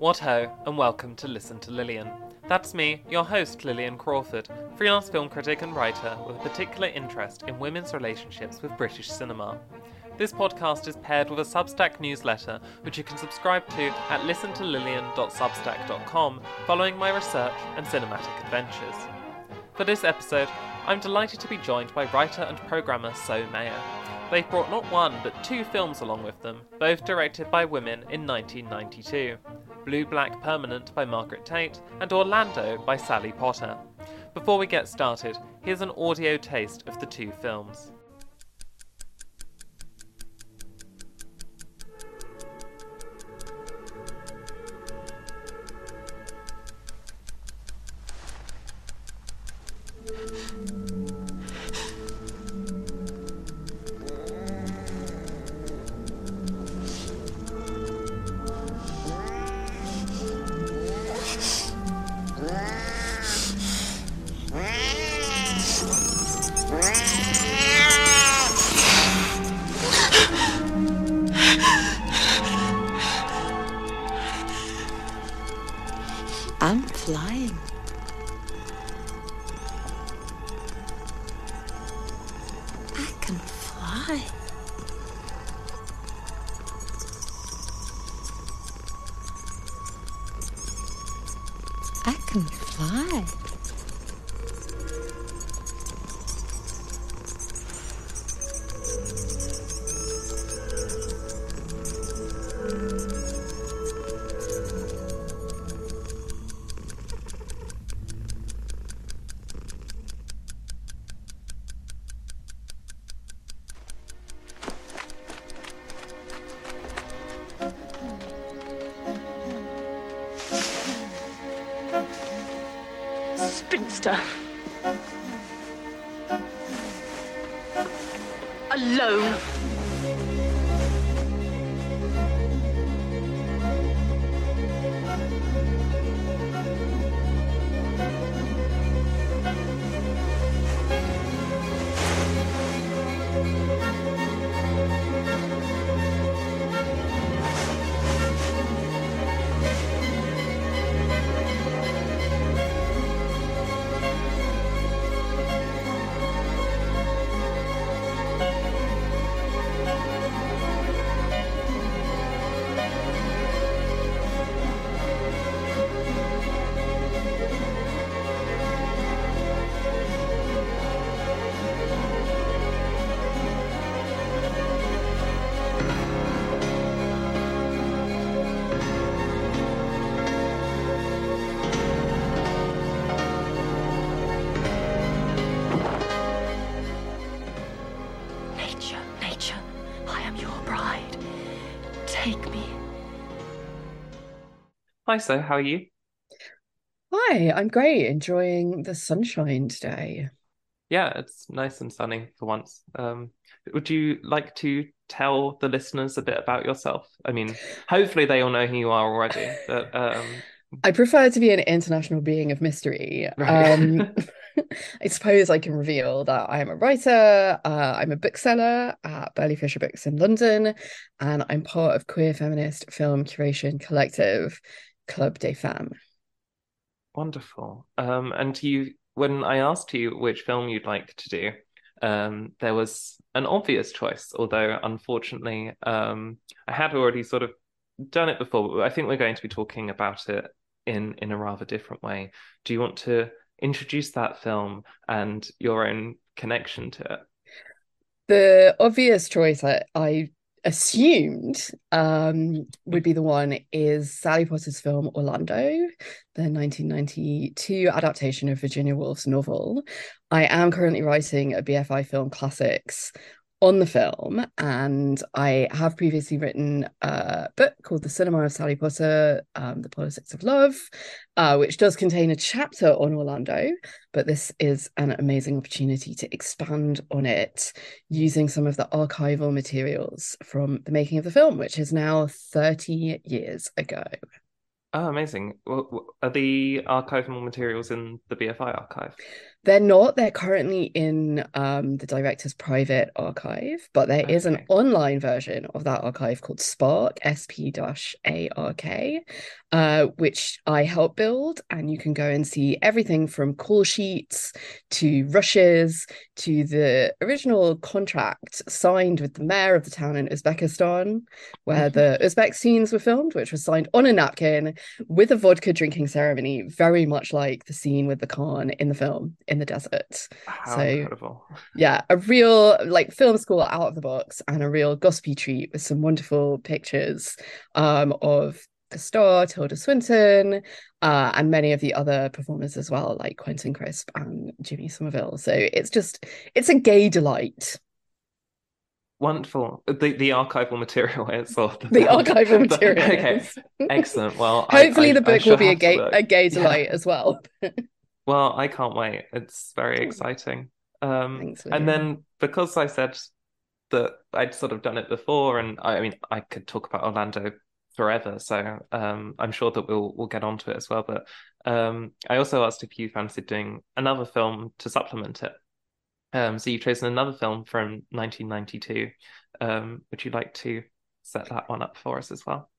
What ho, and welcome to Listen to Lillian. That's me, your host, Lillian Crawford, freelance film critic and writer with a particular interest in women's relationships with British cinema. This podcast is paired with a Substack newsletter, which you can subscribe to at listentolillian.substack.com following my research and cinematic adventures. For this episode, I'm delighted to be joined by writer and programmer So Mayer. They've brought not one, but two films along with them, both directed by women in 1992 Blue Black Permanent by Margaret Tait, and Orlando by Sally Potter. Before we get started, here's an audio taste of the two films. Hi, So, how are you? Hi, I'm great. Enjoying the sunshine today. Yeah, it's nice and sunny for once. Um, would you like to tell the listeners a bit about yourself? I mean, hopefully they all know who you are already, but um, I prefer to be an international being of mystery. Right. Um, I suppose I can reveal that I am a writer, uh, I'm a bookseller at Burley Fisher Books in London, and I'm part of queer feminist film curation collective Club des Femmes. Wonderful. Um, and you, when I asked you which film you'd like to do, um, there was an obvious choice, although unfortunately, um, I had already sort of done it before, but I think we're going to be talking about it in in a rather different way. Do you want to introduce that film and your own connection to it? The obvious choice I, I assumed um, would be the one is Sally Potter's film Orlando, the 1992 adaptation of Virginia Woolf's novel. I am currently writing a BFI Film Classics on the film, and I have previously written a book called The Cinema of Sally Potter, um, The Politics of Love, uh, which does contain a chapter on Orlando, but this is an amazing opportunity to expand on it using some of the archival materials from the making of the film, which is now 30 years ago. Oh, amazing. Well, are the archival materials in the BFI archive? They're not. They're currently in um, the director's private archive, but there is an online version of that archive called Spark, SP-ARK, uh, which I helped build, and you can go and see everything from call sheets to rushes to the original contract signed with the mayor of the town in Uzbekistan, where the Uzbek scenes were filmed, which was signed on a napkin with a vodka drinking ceremony, very much like the scene with the Khan in the film in the desert. How So- incredible. Yeah, a real like film school out of the box and a real gossipy treat with some wonderful pictures um, of the star, Tilda Swinton, uh, and many of the other performers as well, like Quentin Crisp and Jimmy Somerville. So it's just it's a gay delight. Wonderful. The the archival material itself. The archival material. Okay, excellent. Well, Hopefully I- the book will be a gay a gay Yeah. delight as well. Well, I can't wait. It's very exciting. Um, Thanks, and then because I said that I'd sort of done it before, and I, I mean, I could talk about Orlando forever, so um, I'm sure that we'll we'll get onto it as well. But um, I also asked if you fancied doing another film to supplement it. Um, so you've chosen another film from 1992. Um, would you like to set that one up for us as well?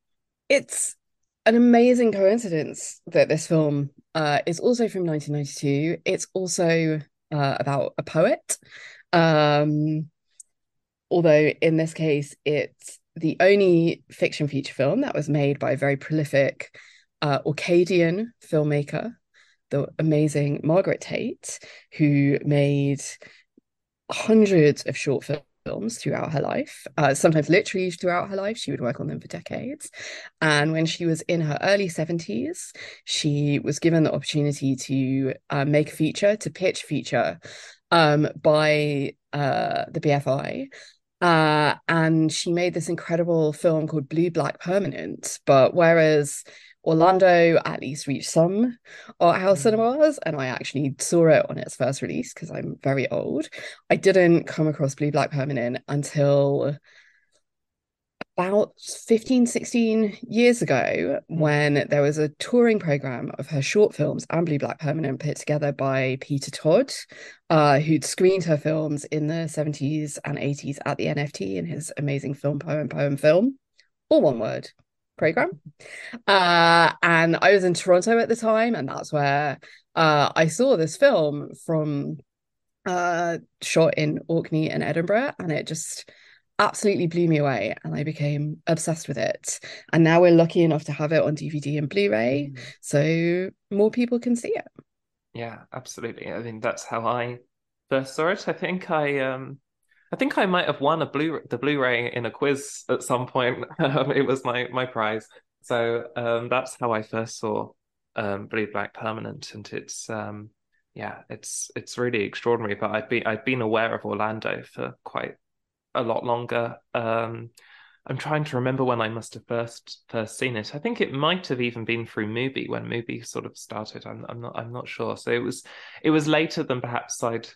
it's an amazing coincidence that this film uh, is also from 1992. It's also uh, about a poet. Um, although in this case, it's the only fiction feature film that was made by a very prolific uh, Orcadian filmmaker, the amazing Margaret Tait, who made hundreds of short films films throughout her life, uh, sometimes literally throughout her life. She would work on them for decades. And when she was in her early 70s, she was given the opportunity to uh, make a feature, to pitch feature um, by uh, the BFI. Uh, and she made this incredible film called Blue Black Permanent. But whereas Orlando at least reached some art house Mm. cinemas, and I actually saw it on its first release because I'm very old. I didn't come across Blue Black Permanent until about 15, 16 years ago when there was a touring program of her short films and Blue Black Permanent put together by Peter Todd, uh, who'd screened her films in the 70s and 80s at the NFT in his amazing film, poem, poem, film, all one word program. Uh, and I was in Toronto at the time, and that's where uh, I saw this film from uh, shot in Orkney and Edinburgh, and it just absolutely blew me away, and I became obsessed with it. And now we're lucky enough to have it on DVD and Blu-ray, Mm. so more people can see it. Yeah, absolutely. I mean, that's how I first saw it. I think I um I think I might have won a blue the Blu-ray in a quiz at some point. Um, it was my my prize. So um that's how I first saw um Blue Black Permanent and it's um yeah, it's it's really extraordinary. But I've been I've been aware of Orlando for quite a lot longer. Um I'm trying to remember when I must have first first seen it. I think it might have even been through Mubi when Mubi sort of started. I'm I'm not I'm not sure. So it was it was later than perhaps I'd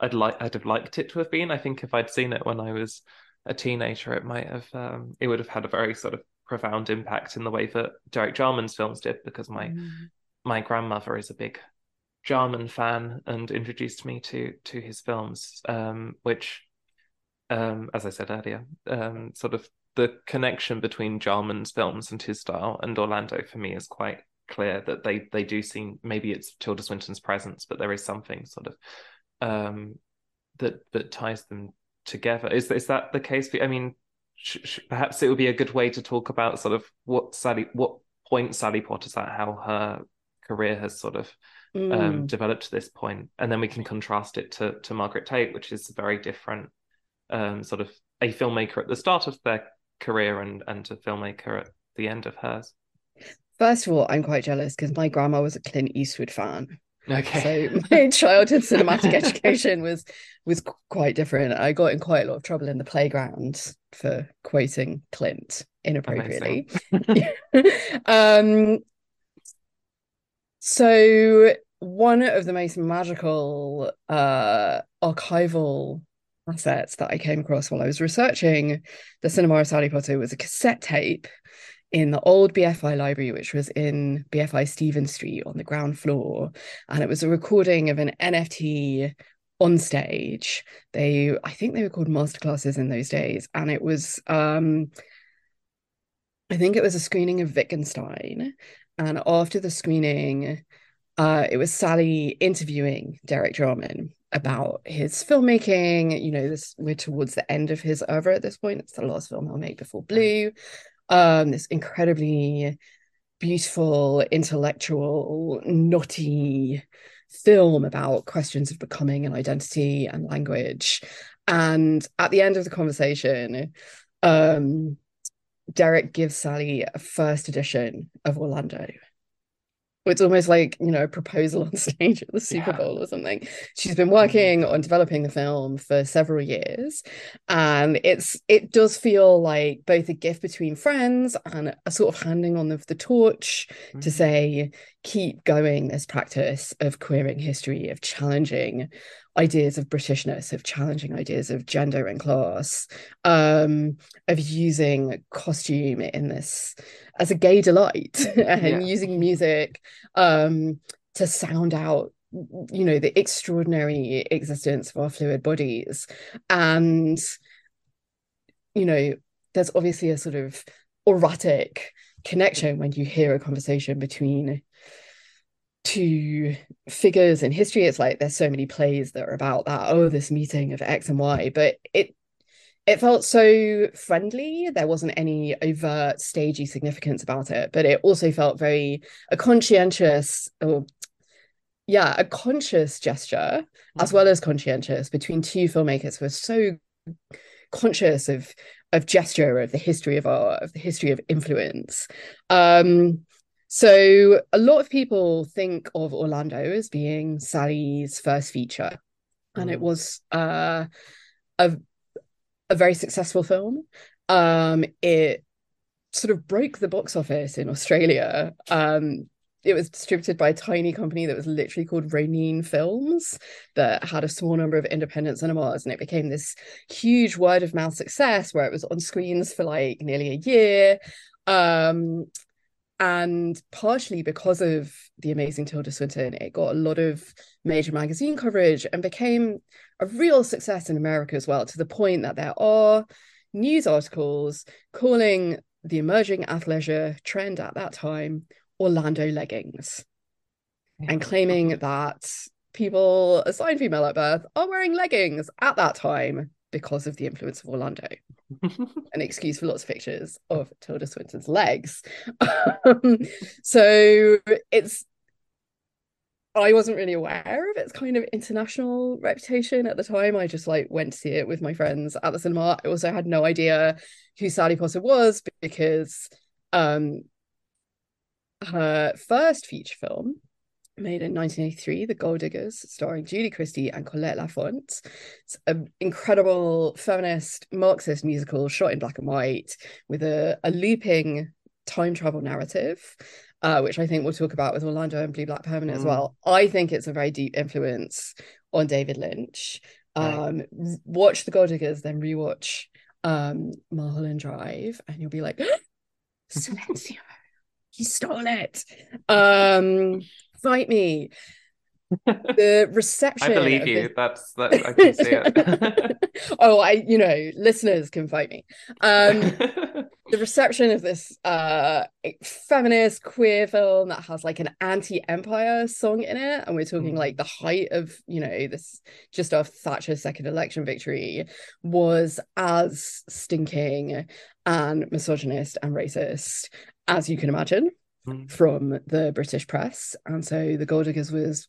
I'd like I'd have liked it to have been. I think if I'd seen it when I was a teenager, it might have um, it would have had a very sort of profound impact in the way that Derek Jarman's films did because my my grandmother is a big Jarman fan and introduced me to to his films, um, which, um, as I said earlier, um, sort of the connection between Jarman's films and his style and Orlando for me is quite clear that they they do seem maybe it's Tilda Swinton's presence, but there is something sort of um, that that ties them together. Is is that the case? For, I mean, sh- sh- perhaps it would be a good way to talk about sort of what Sally, what point Sally Potter's at, how her career has sort of um, Mm. developed to this point, and then we can contrast it to to Margaret Tait, which is very different, um, sort of a filmmaker at the start of their career and and a filmmaker at the end of hers. First of all, I'm quite jealous because my grandma was a Clint Eastwood fan. Okay. So my childhood cinematic education was was quite different. I got in quite a lot of trouble in the playground for quoting Clint inappropriately. um so one of the most magical uh archival assets that I came across while I was researching the cinema of Sally Potter was a cassette tape in the old BFI library, which was in BFI Stephen Street on the ground floor. And it was a recording of an NFT on stage. They, I think they were called masterclasses in those days. And it was, um, I think it was a screening of Wittgenstein. And after the screening, uh, it was Sally interviewing Derek Jarman about his filmmaking. You know, this we're towards the end of his oeuvre at this point. It's the last film he'll make before Blue. Um, this incredibly beautiful, intellectual, knotty film about questions of becoming and identity and language. And at the end of the conversation, um, Derek gives Sally a first edition of Orlando. It's almost like, you know, a proposal on stage at the Super Yeah. Bowl or something. She's been working on developing the film for several years. And it's it does feel like both a gift between friends and a sort of handing on of the torch to Mhm. say, keep going this practice of queering history, of challenging ideas of Britishness, of challenging ideas of gender and class, um, of using costume in this as a gay delight and Yeah. using music um, to sound out you know the extraordinary existence of our fluid bodies and you know there's obviously a sort of erratic connection when you hear a conversation between two figures in history. It's like there's so many plays that are about that. Oh this meeting of x and y. But it it felt so friendly. There wasn't any overt stagey significance about it. But it also felt very a conscientious or yeah a conscious gesture as mm-hmm. well as conscientious between two filmmakers who are so conscious of of gesture of the history of art of the history of influence. Um so a lot of people think of Orlando as being Sally's first feature. And it Mm. was uh a a very successful film. Um it sort of broke the box office in Australia. Um it was distributed by a tiny company that was literally called Ronin Films that had a small number of independent cinemas and it became this huge word of mouth success where it was on screens for like nearly a year. Um and partially because of the amazing Tilda Swinton, it got a lot of major magazine coverage and became a real success in America as well, to the point that there are news articles calling the emerging athleisure trend at that time Orlando leggings and claiming that people assigned female at birth are wearing leggings at that time because of the influence of Orlando an excuse for lots of pictures of Tilda Swinton's legs. Um, so it's I wasn't really aware of its kind of international reputation at the time. I just like went to see it with my friends at the cinema. I also had no idea who Sally Potter was because um her first feature film made in 1983, The Gold Diggers, starring Julie Christie and Colette Laffont. It's an incredible feminist Marxist musical shot in black and white with a, a looping time travel narrative, uh, which I think we'll talk about with Orlando and Blue Black Permanent as Mm. well. I think it's a very deep influence on David Lynch. Um, r- watch The Gold Diggers, then rewatch um, Mulholland Drive, and you'll be like, Silencio, you stole it. Um, fight me. The reception. I believe you. this- That's that. I can see it. oh, I, you know, listeners can fight me. Um, the reception of this uh feminist queer film that has like an anti-empire song in it and we're talking Mm. like the height of you know this just after Thatcher's second election victory was as stinking and misogynist and racist as you can imagine Mm. from the British press and so the Gold Diggers was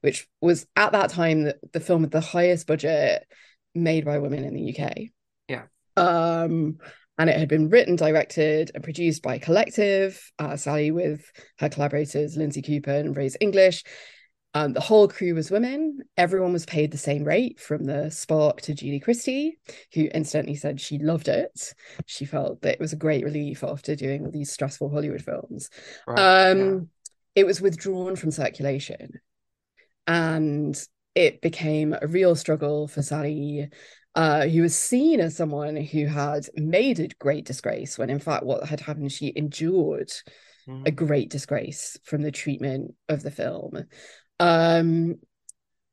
which was at that time the, the film with the highest budget made by women in the UK Yeah. um and it had been written, directed, and produced by Collective, uh, Sally with her collaborators Lindsay Cooper and Rose English. Um, the whole crew was women. Everyone was paid the same rate, from the spark to Julie Christie, who instantly said she loved it. She felt that it was a great relief after doing all these stressful Hollywood films. Right, Um, yeah. It was withdrawn from circulation, and it became a real struggle for Sally, uh, who was seen as someone who had made a great disgrace when, in fact, what had happened, she endured Mm. a great disgrace from the treatment of the film. Um,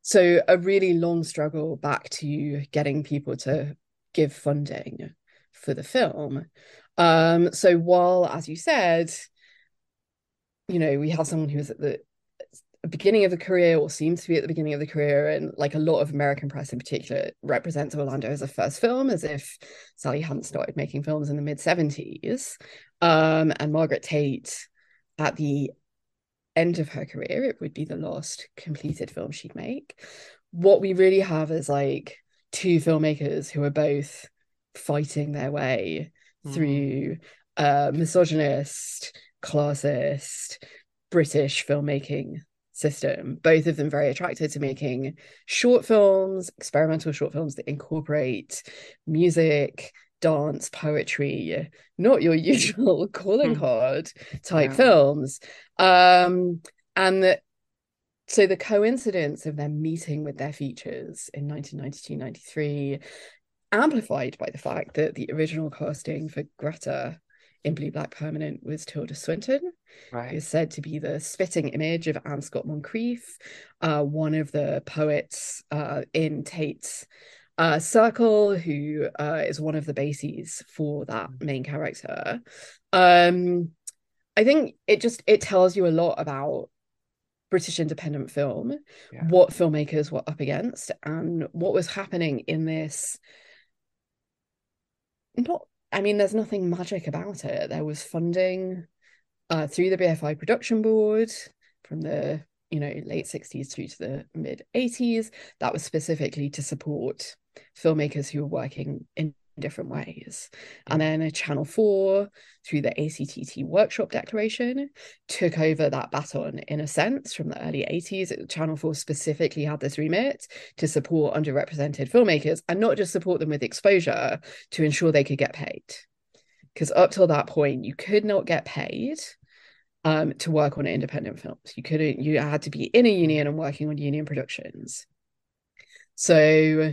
so a really long struggle back to getting people to give funding for the film. Um, so while, as you said, you know, we have someone who was at the beginning of the career or seems to be at the beginning of the career and like a lot of american press in particular represents orlando as a first film as if sally hadn't started making films in the mid 70s um, and margaret tait at the end of her career it would be the last completed film she'd make what we really have is like two filmmakers who are both fighting their way Mm. through uh misogynist classist british filmmaking system both of them very attracted to making short films experimental short films that incorporate music dance poetry not your usual calling Hmm. card type Yeah. films um and that so the coincidence of them meeting with their features in 1992-93 amplified by the fact that the original casting for Greta in Blue Black Permanent was Tilda Swinton, who Right. is said to be the spitting image of Anne Scott Moncrieff, uh, one of the poets uh, in Tait's uh, circle, who uh, is one of the bases for that main character. Um, I think it just it tells you a lot about British independent film, Yeah. what filmmakers were up against, and what was happening in this. Not, I mean, there's nothing magic about it. There was funding uh, through the BFI production board from the you know late 60s through to the mid 80s that was specifically to support filmmakers who were working in different ways. And then channel 4 through the ACTT workshop declaration took over that baton in a sense from the early 80s channel 4 specifically had this remit to support underrepresented filmmakers and not just support them with exposure to ensure they could get paid. Because up till that point you could not get paid um, to work on independent films. You couldn't. You had to be in a union and working on union productions. So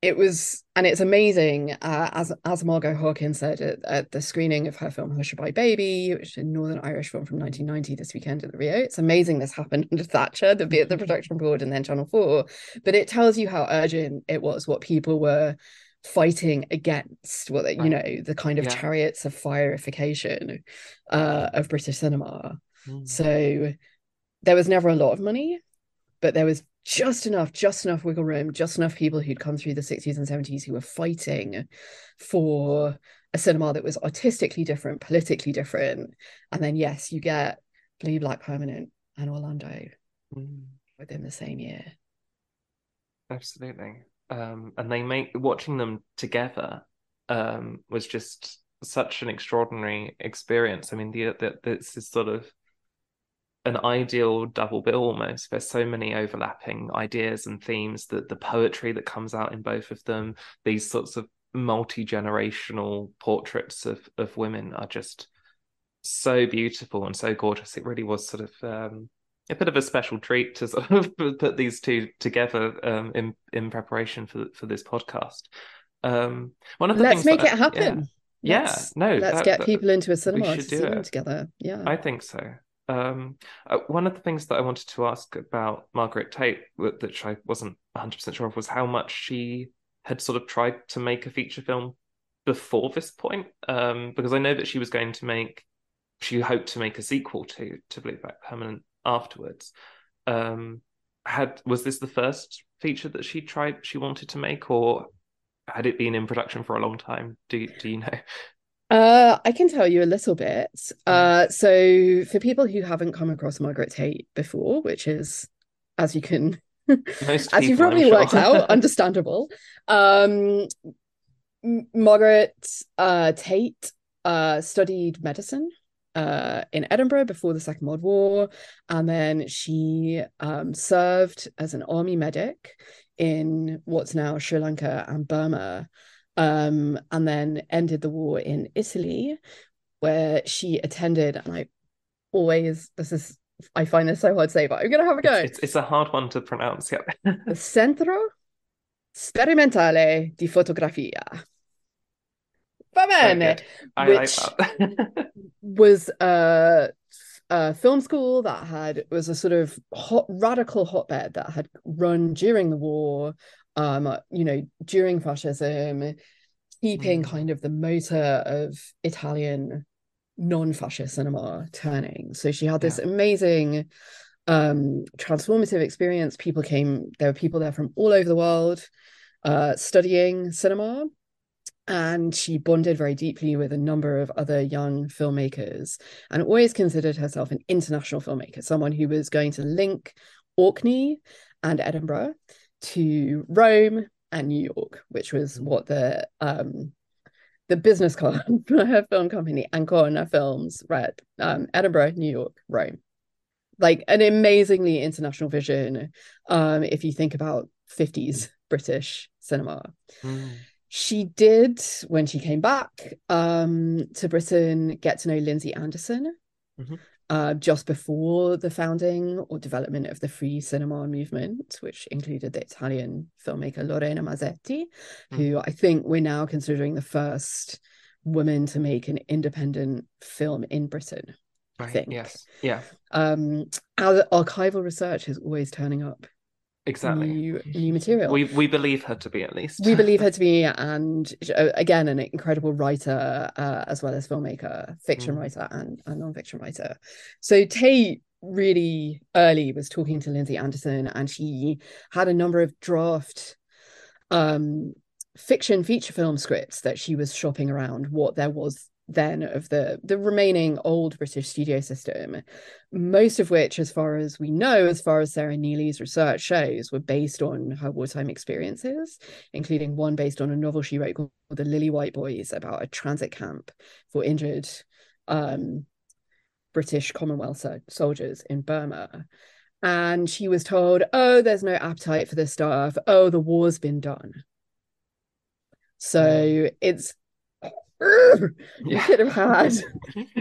it was, and it's amazing. Uh, as as Margo Harkin said at, at the screening of her film Hushabye Baby, which is a Northern Irish film from 1990, this weekend at the Rio. It's amazing this happened under Thatcher, the the production board, and then Channel Four. But it tells you how urgent it was, what people were fighting against what you Right. know the kind of Yeah. chariots of fireification uh, of British cinema. Mm. So there was never a lot of money, but there was just enough, just enough wiggle room, just enough people who'd come through the 60s and 70s who were fighting for a cinema that was artistically different, politically different. And then, yes, you get Blue Black Permanent and Orlando Mm. within the same year. Absolutely. Um, and they make watching them together um, was just such an extraordinary experience. I mean, the, the this is sort of an ideal double bill almost. There's so many overlapping ideas and themes. That the poetry that comes out in both of them, these sorts of multi-generational portraits of of women are just so beautiful and so gorgeous. It really was sort of um, a bit of a special treat to sort of put these two together um, in in preparation for for this podcast. Um, one of the Let's things make that I- it happen. Yeah, Let's- no, let's that- get that- people into a cinema to see them it. together. Yeah. I think so. Um, uh, one of the things that I wanted to ask about Margaret Tait, which I wasn't 100% sure of, was how much she had sort of tried to make a feature film before this point. Um, because I know that she was going to make, she hoped to make a sequel to to Blue Black Permanent afterwards. Um, had was this the first feature that she tried, she wanted to make, or had it been in production for a long time? Do do you know? Uh, I can tell you a little bit. Uh, so for people who haven't come across Margaret Tait before, which is, as you can, as you've probably sure. worked out, understandable. Um, Margaret uh, Tait uh, studied medicine uh, in Edinburgh before the Second World War, and then she um, served as an army medic in what's now Sri Lanka and Burma um, and then ended the war in Italy, where she attended, and I always, this is I find this so hard to say, but I'm gonna have a go. It's, it's a hard one to pronounce. Yep. The Centro Sperimentale di Fotografia. Va bene. I which- like that. was a, a film school that had was a sort of hot radical hotbed that had run during the war um you know during fascism keeping Mm. kind of the motor of italian non-fascist cinema turning. So she had this amazing um transformative experience. People came there were people there from all over the world uh studying cinema and she bonded very deeply with a number of other young filmmakers and always considered herself an international filmmaker someone who was going to link orkney and edinburgh to rome and new york which was what the um the business card for her film company ancona films read. Um edinburgh new york rome. Like an amazingly international vision um if you think about 50s british cinema. Mm. She did when she came back um to britain get to know lindsay anderson Mhm. uh, just before the founding or development of the free cinema movement which included the italian filmmaker lorenza mazzetti who i think we're now considering the first woman to make an independent film in britain Right. think. Yes. Yeah. um our archival research is always turning up Exactly. new new material We we believe her to be at least. we believe her to be and uh, again an incredible writer uh, as well as filmmaker fiction Mm. writer and a non-fiction writer so tait really early was talking to lindsay anderson and she had a number of draft um fiction feature film scripts that she was shopping around what there was then of the the remaining old british studio system most of which as far as we know as far as sarah neely's research shows were based on her wartime experiences including one based on a novel she wrote called The Lily White Boys about a transit camp for injured um, British Commonwealth so- soldiers in Burma. And she was told, oh, there's no appetite for this stuff. Oh, the war's been done. So it's. You Yeah. could have had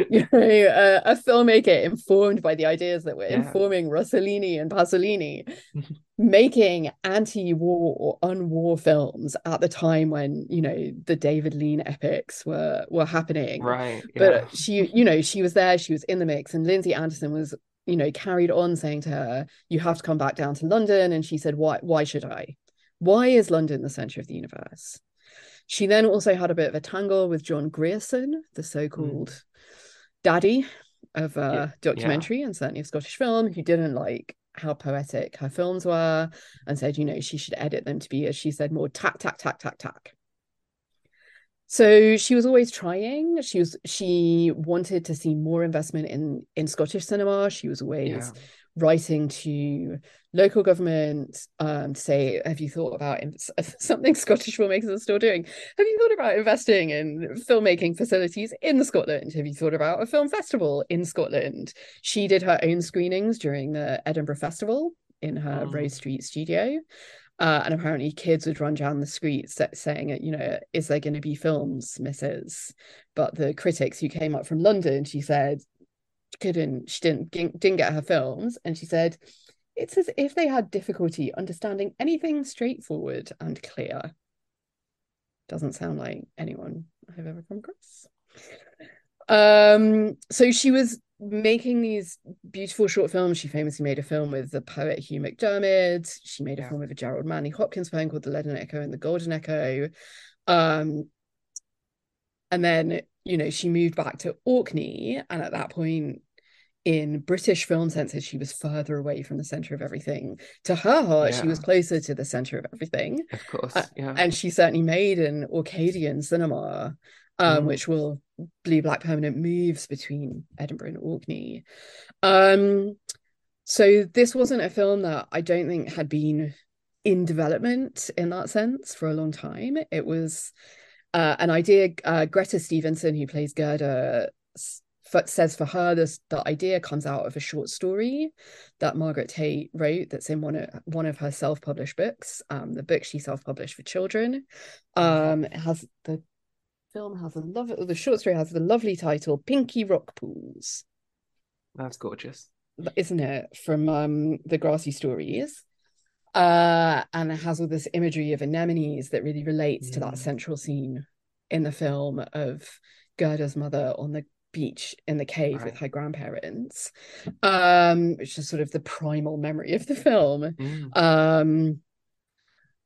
you know, a, a filmmaker informed by the ideas that were Yeah. informing Rossellini and Pasolini, making anti-war or unwar films at the time when you know the David Lean epics were were happening. Right. But she, you know, she was there, she was in the mix, and Lindsay Anderson was, you know, carried on saying to her, "You have to come back down to London," and she said, "Why? Why should I? Why is London the center of the universe?" She then also had a bit of a tangle with John Grierson, the so-called daddy of uh, Yeah, documentary and certainly of Scottish film, who didn't like how poetic her films were and said, you know, she should edit them to be, as she said, more tack, tack, tack, tack, tack. So she was always trying. She was she wanted to see more investment in in Scottish cinema. She was always Yeah. Writing to local government um, to say, "Have you thought about in- something Scottish filmmakers are still doing? Have you thought about investing in filmmaking facilities in Scotland? Have you thought about a film festival in Scotland?" She did her own screenings during the Edinburgh Festival in her Mm. Rose Street studio. Uh, and apparently, kids would run down the streets saying, you know, is there going to be films, Mrs. But the critics who came up from London, she said, couldn't, she didn't, didn't get her films. And she said, it's as if they had difficulty understanding anything straightforward and clear. Doesn't sound like anyone I've ever come across. Um, so she was making these beautiful short films. She famously made a film with the poet Hugh MacDiarmid. She made a Yeah. film with a Gerard Manley Hopkins poem called The Leaden Echo and the Golden Echo. Um, and then, you know, she moved back to Orkney, and at that point, in British film senses, she was further away from the center of everything. To her heart, she was closer to the center of everything Of course. Uh, yeah. and she certainly made an Orcadian cinema, um, Mm. which will be Black Permanent moves between Edinburgh and Orkney. Um, so this wasn't a film that I don't think had been in development in that sense for a long time. It was uh, an idea. Uh, Greta Stevenson, who plays Gerda, says for her this the idea comes out of a short story that Margaret Tait wrote. That's in one of one of her self published books. Um, the book she self published for children. Um, it has the film has a love. The short story has the lovely title "Pinky Rock Pools." That's gorgeous. isn't it, from um the Grassy Stories. Uh, and it has all this imagery of anemones that really relates to that central scene in the film of Gerda's mother on the beach in the cave with her grandparents, um, which is sort of the primal memory of the film. Mm. Um,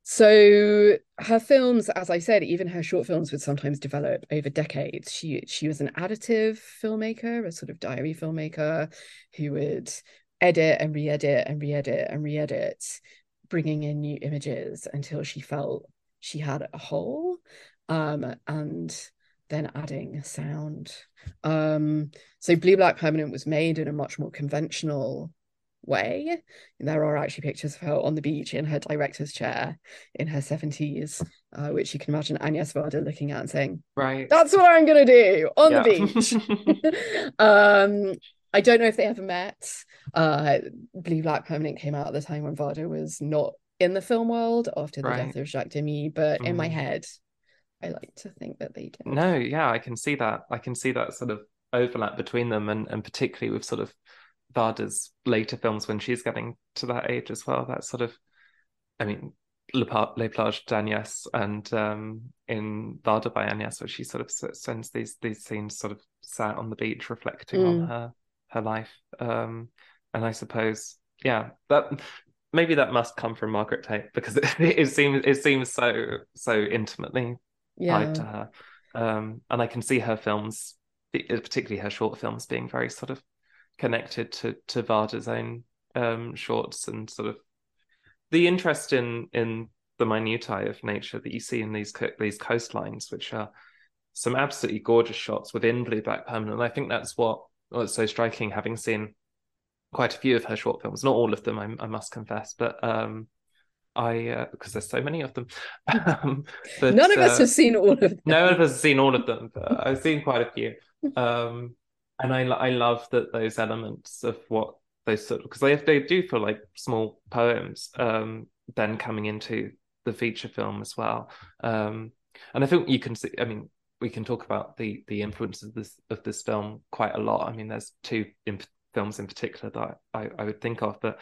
so her films, as I said, even her short films would sometimes develop over decades. She she was an additive filmmaker, a sort of diary filmmaker who would edit and re-edit and re-edit and re-edit, bringing in new images until she felt she had a whole, um, and then adding sound. Um, so Blue Black Permanent was made in a much more conventional way. There are actually pictures of her on the beach in her director's chair in her 70s, uh, which you can imagine Agnes Varda looking at and saying, Right. That's what I'm going to do on Yeah. the beach. um, I don't know if they ever met. Uh, Blue Black Permanent came out at the time when Varda was not in the film world after the Right. death of Jacques Demy, but in my Mhm. head, I like to think that they did. No, yeah, I can see that. I can see that sort of overlap between them, and and particularly with sort of Varda's later films when she's getting to that age as well. That sort of, I mean, Le, Les Plages d'Agnès and um, in Varda by Agnès, where she sort of sends these these scenes sort of sat on the beach reflecting on Mm. her her life. Um, and I suppose, yeah, that maybe that must come from Margaret Tait because it, it seems it seems so so intimately tied to her. Um, and I can see her films, particularly her short films, being very sort of connected to to Varda's own um, shorts and sort of the interest in in the minutiae of nature that you see in these these coastlines, which are some absolutely gorgeous shots within Blue Black Permanent. And I think that's what what's so striking, having seen quite a few of her short films, not all of them, I, I must confess, but um, I uh, because there's so many of them. um, but, None of us uh, have seen all of them. no one of us has seen all of them, but I've seen quite a few. Um, and I I love that those elements of what those sort of because they they do feel like small poems. Um, then coming into the feature film as well. Um, and I think you can see. I mean, we can talk about the the influence of this of this film quite a lot. I mean, there's two in, films in particular that I, I would think of, but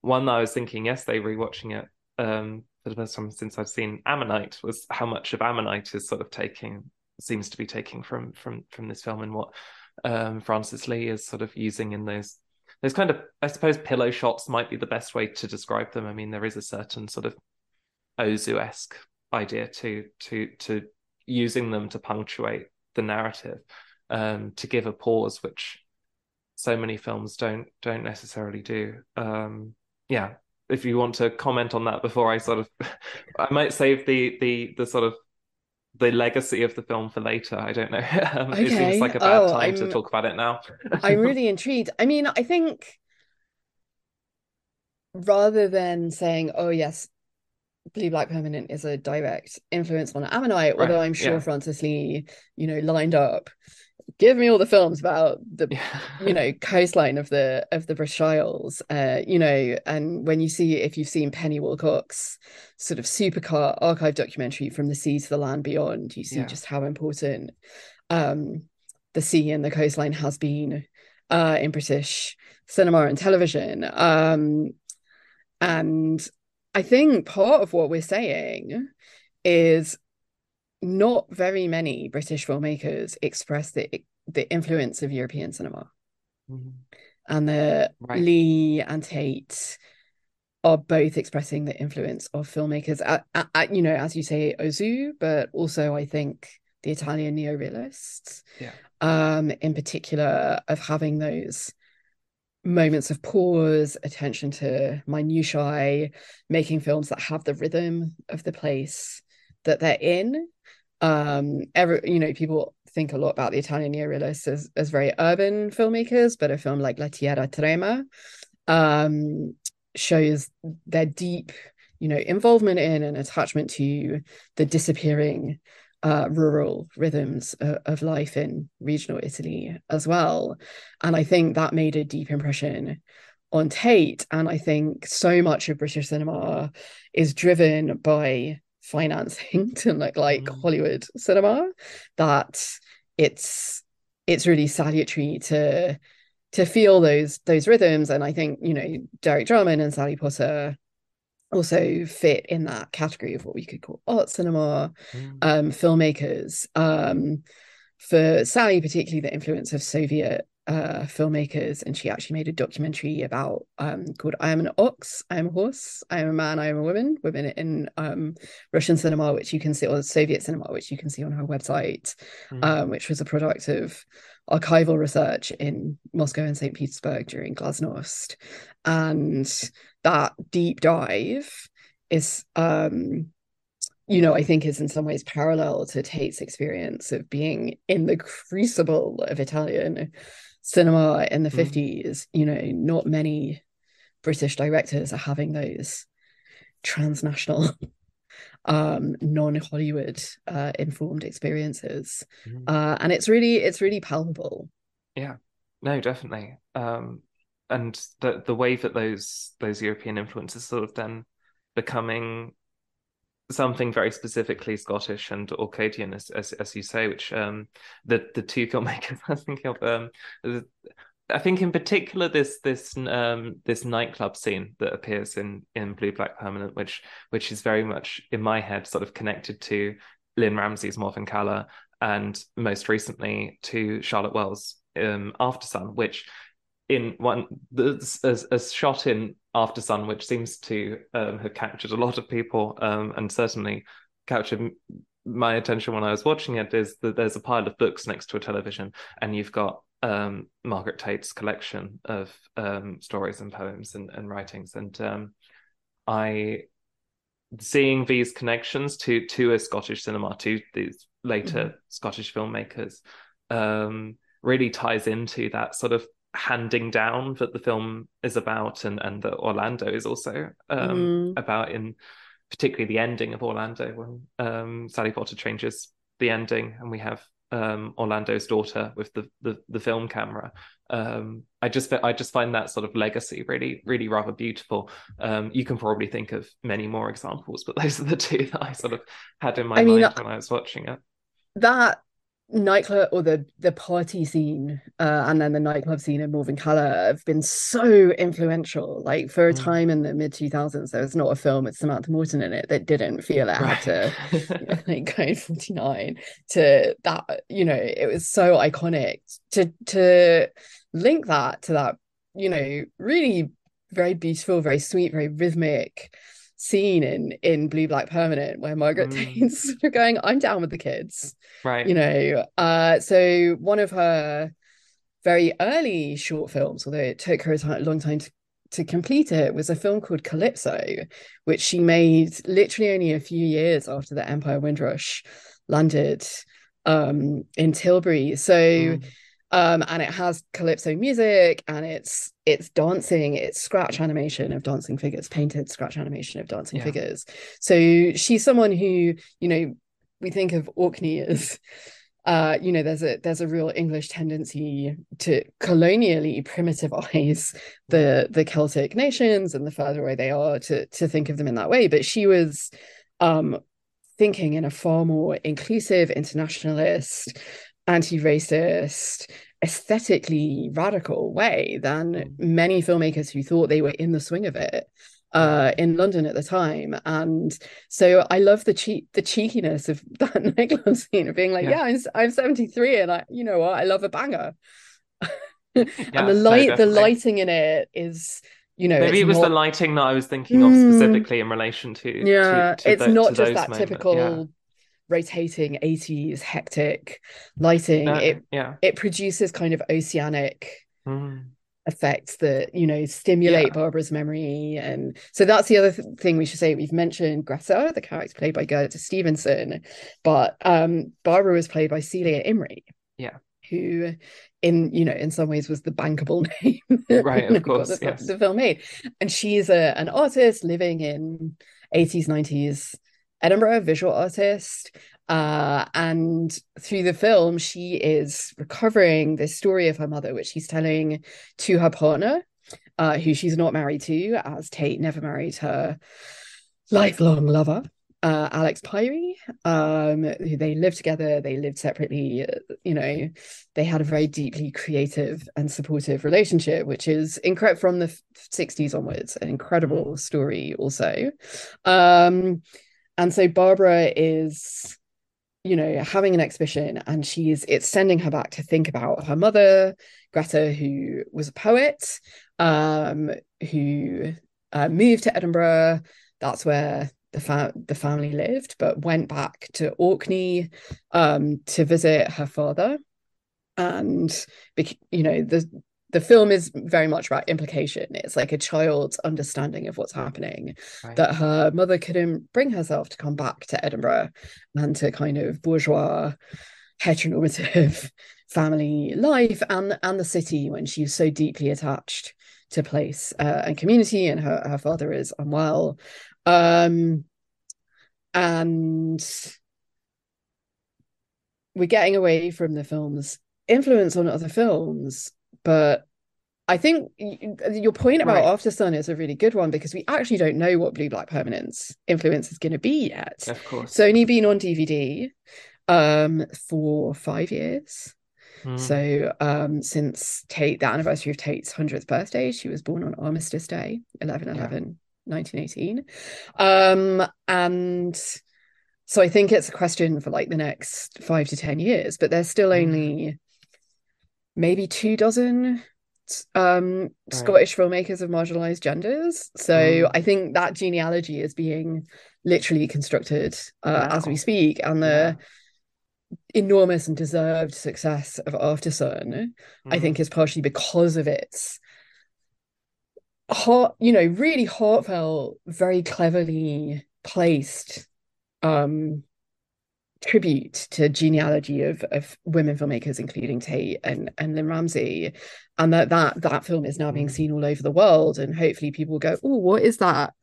one that I was thinking yesterday, rewatching it um, for the first time since I've seen Ammonite, was how much of Ammonite is sort of taking seems to be taking from from from this film and what um, Francis Lee is sort of using in those those kind of I suppose pillow shots might be the best way to describe them. I mean, there is a certain sort of Ozu esque idea to to to using them to punctuate the narrative, um, to give a pause, which so many films don't don't necessarily do. Um, yeah, if you want to comment on that before I sort of, I might save the the the sort of the legacy of the film for later. I don't know. Um, It seems like a bad Oh, time to I'm- talk about it now. I'm really intrigued. I mean, I think rather than saying, oh, yes, Blue Black Permanent is a direct influence on Ammonite, Right, although I'm sure yeah. Francis Lee, you know, lined up, give me all the films about the Yeah. you know coastline of the of the British Isles uh you know and when you see if you've seen Penny Woolcock's sort of supercar archive documentary from the sea to the land beyond you see Yeah. just how important um the sea and the coastline has been uh in British cinema and television um and I think part of what we're saying is not very many British filmmakers express the the influence of European cinema Mhm. and the Right. Lee and Tait are both expressing the influence of filmmakers at, at, at, you know as you say Ozu but also I think the Italian neorealists Yeah. um in particular of having those moments of pause attention to minutiae making films that have the rhythm of the place that they're in. Um every you know people think a lot about the Italian neorealists as, as very urban filmmakers but a film like La Tierra Trema um shows their deep you know involvement in and attachment to the disappearing uh rural rhythms of, of life in regional Italy as well. And I think that made a deep impression on Tait. And I think so much of British cinema is driven by financing to look like Mm. Hollywood cinema that it's it's really salutary to to feel those those rhythms. And i think you know derek jarman and sally potter also fit in that category of what we could call art cinema Mm. um filmmakers um for sally particularly the influence of soviet uh filmmakers and she actually made a documentary about um called i am an ox i am a horse i am a man i am a woman women in um russian cinema which you can see or soviet cinema which you can see on her website Mm. um, which was a product of archival research in Moscow and St. Petersburg during Glasnost. And that deep dive is, um, you know, I think is in some ways parallel to Tait's experience of being in the crucible of Italian cinema in the Mm. 50s. You know, not many British directors are having those transnational um non-hollywood uh informed experiences Mm. uh and it's really it's really palpable Yeah, No, definitely. Um, and the the way that those those European influences sort of then becoming something very specifically Scottish and Orcadian, as as, as you say, which um the the two filmmakers I thinking of um I think in particular this this um this nightclub scene that appears in in Blue Black Permanent, which which is very much in my head sort of connected to Lynne Ramsay's Morvern Callar and most recently to Charlotte Wells um After Sun, which in one as, as shot in After Sun, which seems to um, have captured a lot of people um, and certainly captured my attention when I was watching it, is that there's a pile of books next to a television, and you've got um, Margaret Tait's collection of um, stories and poems and, and writings, and um, I seeing these connections to to a Scottish cinema, to these later Scottish filmmakers, um, really ties into that sort of handing down that the film is about, and and that Orlando is also um, Mm. about in particularly the ending of Orlando when um, Sally Potter changes the ending, and we have um, Orlando's daughter with the the, the film camera. Um, I just I just find that sort of legacy really really rather beautiful. Um, you can probably think of many more examples, but those are the two that I sort of had in my I mean, mind when I was watching it. that nightclub or the the party scene uh, and then the nightclub scene in Morvern Callar have been so influential like for a Mm. time in the mid 2000s there was not a film with Samantha Morton in it that didn't feel it had to like code 49 to that you know it was so iconic to to link that to that you know really very beautiful very sweet very rhythmic scene in in blue black permanent where margaret Mm. sort of going i'm down with the kids right. you know uh so one of her very early short films although it took her a long time to to complete it was a film called Calypso, which she made literally only a few years after the Empire Windrush landed um, in Tilbury. So, Mm. Um, and it has calypso music, and it's it's dancing, it's scratch animation of dancing figures, painted scratch animation of dancing Yeah. figures. So she's someone who, you know, we think of Orkney as uh you know there's a there's a real english tendency to colonially primitivize the the celtic nations and the further away they are to to think of them in that way but she was um thinking in a far more inclusive internationalist anti-racist aesthetically radical way than Mm. many filmmakers who thought they were in the swing of it uh in London at the time and so I love the cheek the cheekiness of that nightclub scene of being like Yeah. yeah, I'm, I'm 73 and I you know what I love a banger Yeah, and the no, light the lighting in it is you know Maybe it was the lighting that I was thinking of Mm. specifically in relation to yeah to, to it's tho- not just that moments. typical Yeah. Rotating 80s hectic lighting it yeah. it produces kind of oceanic Mm. effects that you know stimulate Yeah. Barbara's memory and so that's the other th- thing we should say we've mentioned Greta the character played by Gerda Stevenson but um Barbara was played by Celia Imrie Yeah. who in you know in some ways was the bankable name Right, of course, the, yes. the film made and she's a an artist living in 80s 90s Edinburgh visual artist uh, and through the film, she is recovering this story of her mother, which she's telling to her partner, uh, who she's not married to, as Tait never married her lifelong lover. uh, Alex Pirie. Um, they lived together, they lived separately. You know, they had a very deeply creative and supportive relationship, which is incredible from the '60s onwards. An incredible story, also. Um, and so Barbara is you know having an exhibition and she's it's sending her back to think about her mother greta who was a poet um who uh, moved to edinburgh. That's where the, fa- the family lived but went back to orkney um to visit her father. And you know the the film is very much about implication. It's like a child's understanding of what's happening. Right. That her mother couldn't bring herself to come back to Edinburgh and to kind of bourgeois, heteronormative family life and and the city when she's so deeply attached to place uh, and community, and her her father is unwell, um, and we're getting away from the film's influence on other films but I think your point about right. Aftersun is a really good one because we actually don't know what Blue Black Permanence influence is going to be yet. Of course. It's only been on DVD um, for five years. Mm. So um, since Tait, the anniversary of Tait's 100th birthday, she was born on Armistice Day, 11 11, yeah. 1918. Um, and so I think it's a question for like the next five to 10 years, but there's still mm. Maybe two dozen um right. Scottish filmmakers of marginalized genders. So mm. I think that genealogy is being literally constructed uh, wow. as we speak, and the yeah. enormous and deserved success of Aftersun, mm. I think, is partially because of its heart, you know, really heartfelt, very cleverly placed um tribute to genealogy of of women filmmakers, including Tait and and Lynne Ramsay, and that that that film is now being mm. seen all over the world, and hopefully people will go, oh, what is that?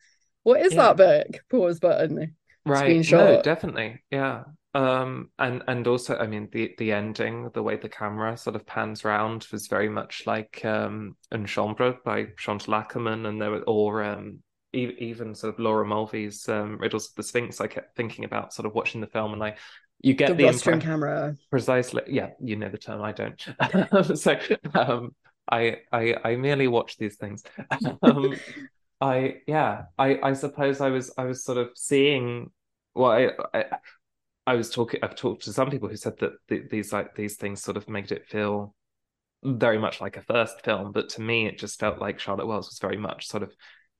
What is yeah. that book? Pause button. Right. Screenshot. No, definitely. Yeah. Um, and and also, I mean, the the ending, the way the camera sort of pans round, was very much like um, Un Chambre by Chantal Akerman, and there were or um, even sort of Laura Mulvey's um, Riddles of the Sphinx, I kept thinking about sort of watching the film and like you get the, the rostrum camera precisely. Yeah, you know the term. I don't. so um, I I I merely watch these things. um, I yeah. I I suppose I was I was sort of seeing. Well, I, I I was talking. I've talked to some people who said that these like these things sort of made it feel very much like a first film, but to me, it just felt like Charlotte Wells was very much sort of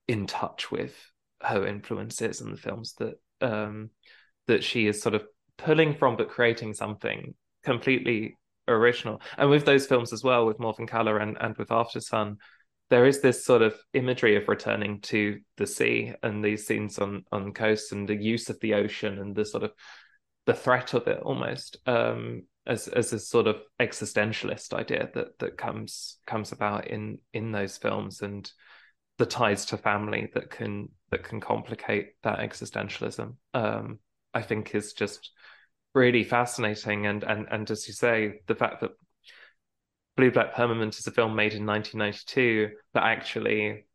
in touch with her influences and the films that um, that she is sort of pulling from, but creating something completely original. And with those films as well, with Morvern Callar and and with After Sun, there is this sort of imagery of returning to the sea and these scenes on on coast and the use of the ocean and the sort of the threat of it almost um, as as a sort of existentialist idea that that comes comes about in in those films and the ties to family that can that can complicate that existentialism um, i think is just really fascinating. And and and as you say the fact that blue black permanent is a film made in 1992 but actually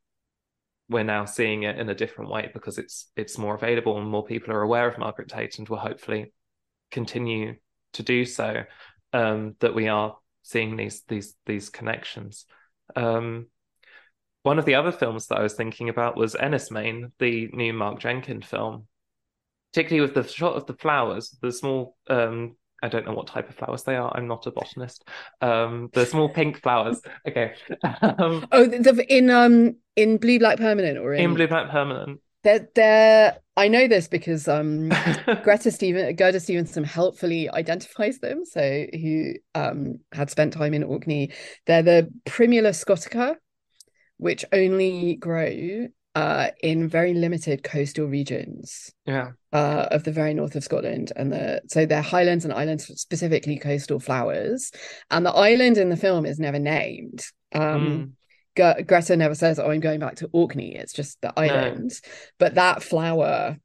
we're now seeing it in a different way because it's it's more available and more people are aware of margaret tait and will hopefully continue to do so um, that we are seeing these these these connections. Um, one of the other films that I was thinking about was Enys Men, the new Mark Jenkin film, particularly with the shot of the flowers, the small. Um, I don't know what type of flowers they are. I'm not a botanist. Um, the small pink flowers. Okay. um, oh, the, in um in Blue Black Permanent or in, in Blue Black Permanent. They're, they're I know this because um Greta Steven Gerda Stevenson helpfully identifies them. So who um had spent time in Orkney. They're the Primula scotica, which only grow uh, in very limited coastal regions yeah. uh, of the very north of Scotland. And the so they're highlands and islands, specifically coastal flowers. And the island in the film is never named. Um, mm. Greta never says, "Oh, I'm going back to Orkney." It's just the island. No. But that flower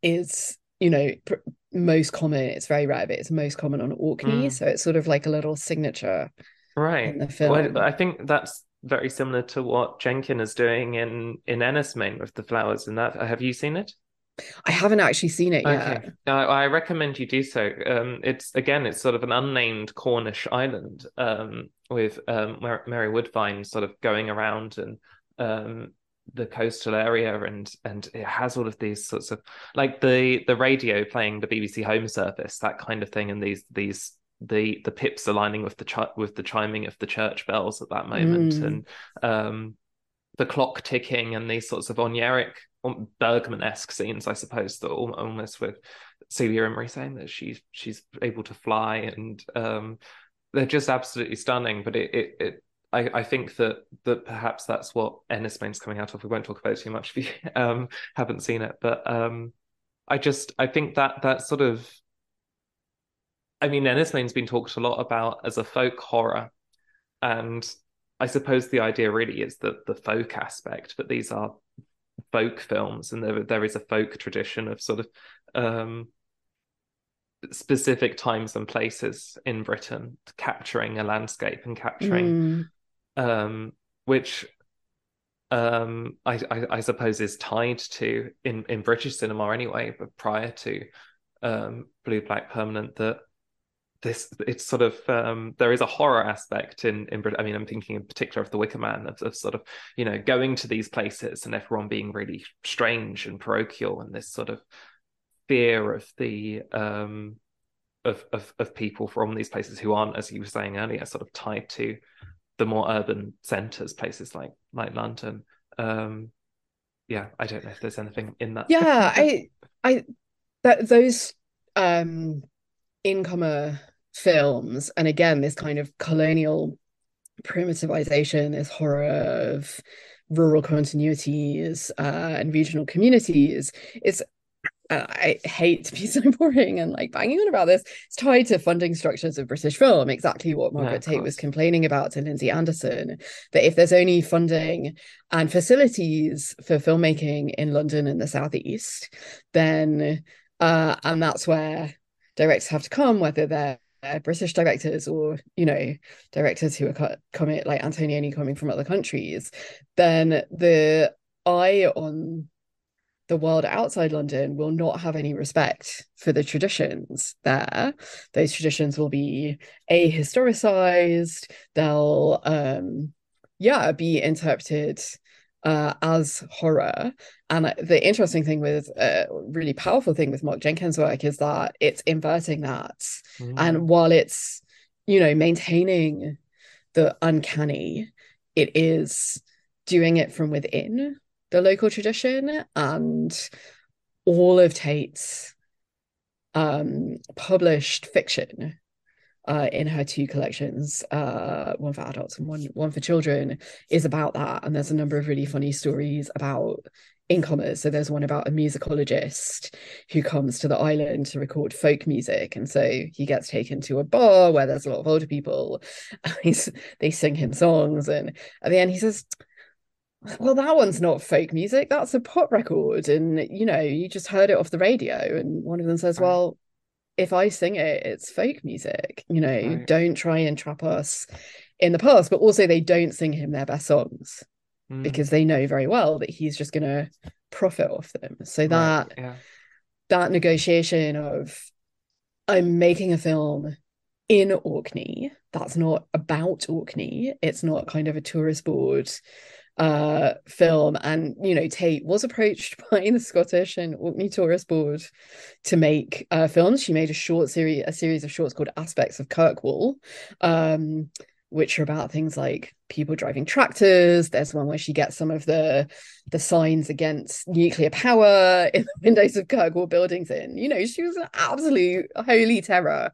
is, you know, pr- most common. It's very rare, but it's most common on Orkney. Mm. So it's sort of like a little signature, right? In the film. Well, I think that's very similar to what Jenkin is doing in in Enys Men with the flowers and that. Have you seen it? I haven't actually seen it yet. Okay, I, I recommend you do so. Um, it's again, it's sort of an unnamed Cornish island, um, with um, Mar- Mary Woodvine sort of going around and um, the coastal area, and and it has all of these sorts of like the the radio playing the BBC Home Service, that kind of thing, and these these the the pips aligning with the ch- with the chiming of the church bells at that moment, Mm. and um, the clock ticking, and these sorts of oniric um, Bergman-esque scenes, I suppose, that al- almost with Celia Imrie saying that she's she's able to fly, and um, they're just absolutely stunning. But it it, it I, I think that that perhaps that's what Enys Men's coming out of. We won't talk about it too much if you um, haven't seen it, but um, I just I think that that sort of I mean Enys Men's been talked a lot about as a folk horror, and I suppose the idea really is that the folk aspect, but these are folk films, and there there is a folk tradition of sort of um, specific times and places in Britain capturing a landscape and capturing Mm. um, which um, I, I, I suppose is tied to in, in British cinema anyway, but prior to um, Blue Black Permanent, that this it's sort of um, there is a horror aspect in in Britain. I mean, I'm thinking in particular of The Wicker Man, of, of sort of you know going to these places and everyone being really strange and parochial, and this sort of fear of the um, of, of of people from these places who aren't, as you were saying earlier, sort of tied to the more urban centres, places like like London. Um, yeah, I don't know if there's anything in that. Yeah, I I that those um incomer films, and again, this kind of colonial primitivization, this horror of rural continuities uh, and regional communities, is uh, I hate to be so boring and like banging on about this. It's tied to funding structures of British film, exactly what Margaret of Tait was complaining about to Lindsay Anderson. That if there's only funding and facilities for filmmaking in London and the southeast, then uh, and that's where directors have to come, whether they're British directors or you know directors who are coming like Antonioni coming from other countries, then the eye on the world outside London will not have any respect for the traditions there. Those traditions will be a historicized. They'll um yeah be interpreted uh as horror. And the interesting thing with a uh, really powerful thing with Mark Jenkins' work is that it's inverting that. Mm. And while it's you know maintaining the uncanny, it is doing it from within the local tradition and all of Tait's um, published fiction uh, in her two collections, uh, one for adults and one one for children, is about that. And there's a number of really funny stories about incomers. So there's one about a musicologist who comes to the island to record folk music, and so he gets taken to a bar where there's a lot of older people. He's, they sing him songs, and at the end he says, well, that one's not folk music. That's a pop record. And, you know, you just heard it off the radio. And one of them says, well, if I sing it, it's folk music. You know, Right. don't try and trap us in the past. But also, they don't sing him their best songs Mm. because they know very well that he's just going to profit off them. So Right, that yeah. that negotiation of I'm making a film in Orkney that's not about Orkney. It's not kind of a tourist board uh film and you know Tait was approached by the Scottish and Orkney Tourist Board to make uh films. She made a short series a series of shorts called Aspects of Kirkwall um which are about things like people driving tractors. There's one where she gets some of the the signs against nuclear power in the windows of Kirkwall buildings in. You know she was an absolute holy terror.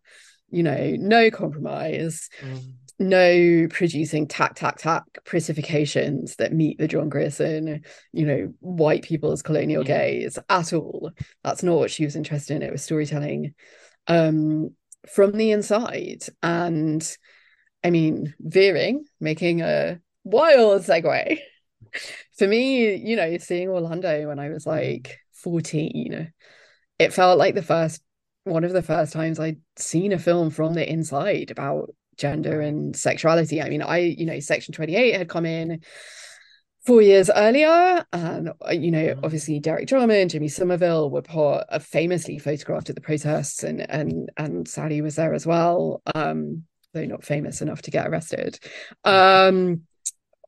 You know no compromise. Mm. No producing tack tack tack precipitations that meet the John Grierson, you know, white people's colonial gaze at all. That's not what she was interested in. It was storytelling um from the inside. And I mean, veering, making a wild segue. For me, you know, seeing Orlando when I was like 14, it felt like the first one of the first times I'd seen a film from the inside about gender and sexuality. I mean, I, you know, Section 28 had come in four years earlier. And, uh, you know, Mhm. obviously Derek Jarman, Jimmy Somerville were part of famously photographed at the protests and and and Sally was there as well. Um, though not famous enough to get arrested. Um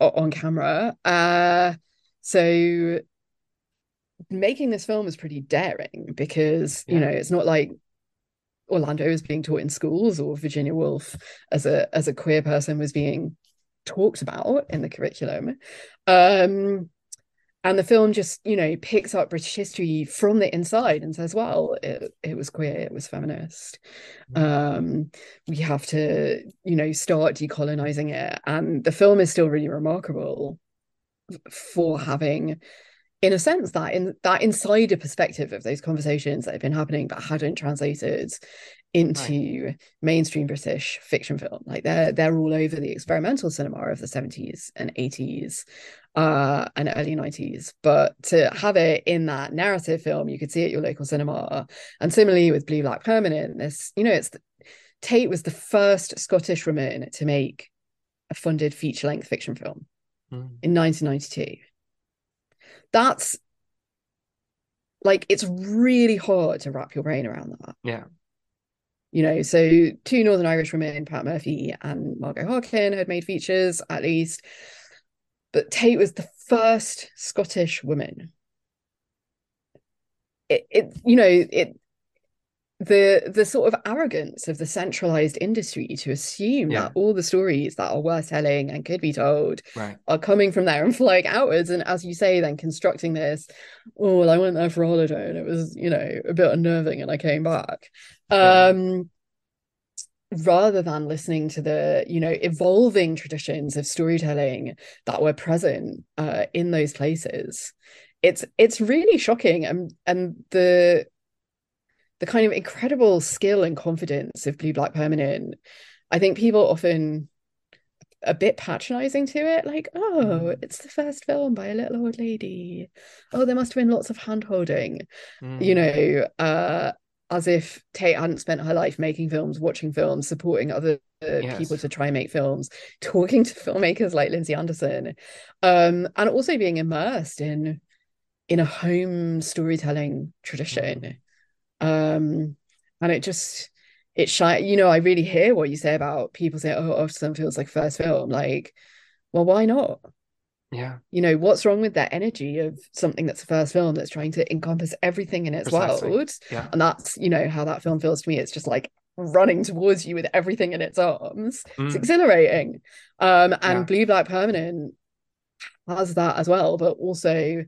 on camera. Uh so making this film is pretty daring because, you Yeah. know, it's not like Orlando is being taught in schools or Virginia Woolf as a as a queer person was being talked about in the curriculum. Um, and the film just, you know, picks up British history from the inside and says, well, it, it was queer, it was feminist. Um, we have to, you know, start decolonizing it. And the film is still really remarkable for having in a sense that in that insider perspective of those conversations that have been happening but hadn't translated into mainstream British fiction film. Like they're they're all over the experimental cinema of the 70s and 80s uh and early 90s. But to have it in that narrative film, you could see it at your local cinema. And similarly with Blue Black Permanent, this, you know, it's Tait was the first Scottish woman to make a funded feature-length fiction film Mm. in 1992. That's like it's really hard to wrap your brain around that. Yeah. You know, so two Northern Irish women, Pat Murphy and Margo Harkin, had made features at least. But Tait was the first Scottish woman. It, it you know, it the the sort of arrogance of the centralized industry to assume Yeah. that all the stories that are worth telling and could be told Right. are coming from there and flying outwards and as you say then constructing this oh well i went there for holiday and it was you know a bit unnerving and i came back Yeah. um rather than listening to the you know evolving traditions of storytelling that were present uh in those places it's it's really shocking and and the the kind of incredible skill and confidence of blue black permanent i think people often a bit patronizing to it like oh it's the first film by a little old lady. Oh there must have been lots of hand holding. You Mm. know uh as if Tait hadn't spent her life making films watching films supporting other Yes. people to try and make films talking to filmmakers like Lindsay Anderson. Um and also being immersed in in a home storytelling tradition um and it just it shine you know I really hear what you say about people say oh Aftersun feels like first film like well why not Yeah. you know what's wrong with that energy of something that's a first film that's trying to encompass everything in its Precisely. world Yeah. and that's you know how that film feels to me it's just like running towards you with everything in its arms it's Mm. exhilarating um and Yeah. blue black permanent has that as well but also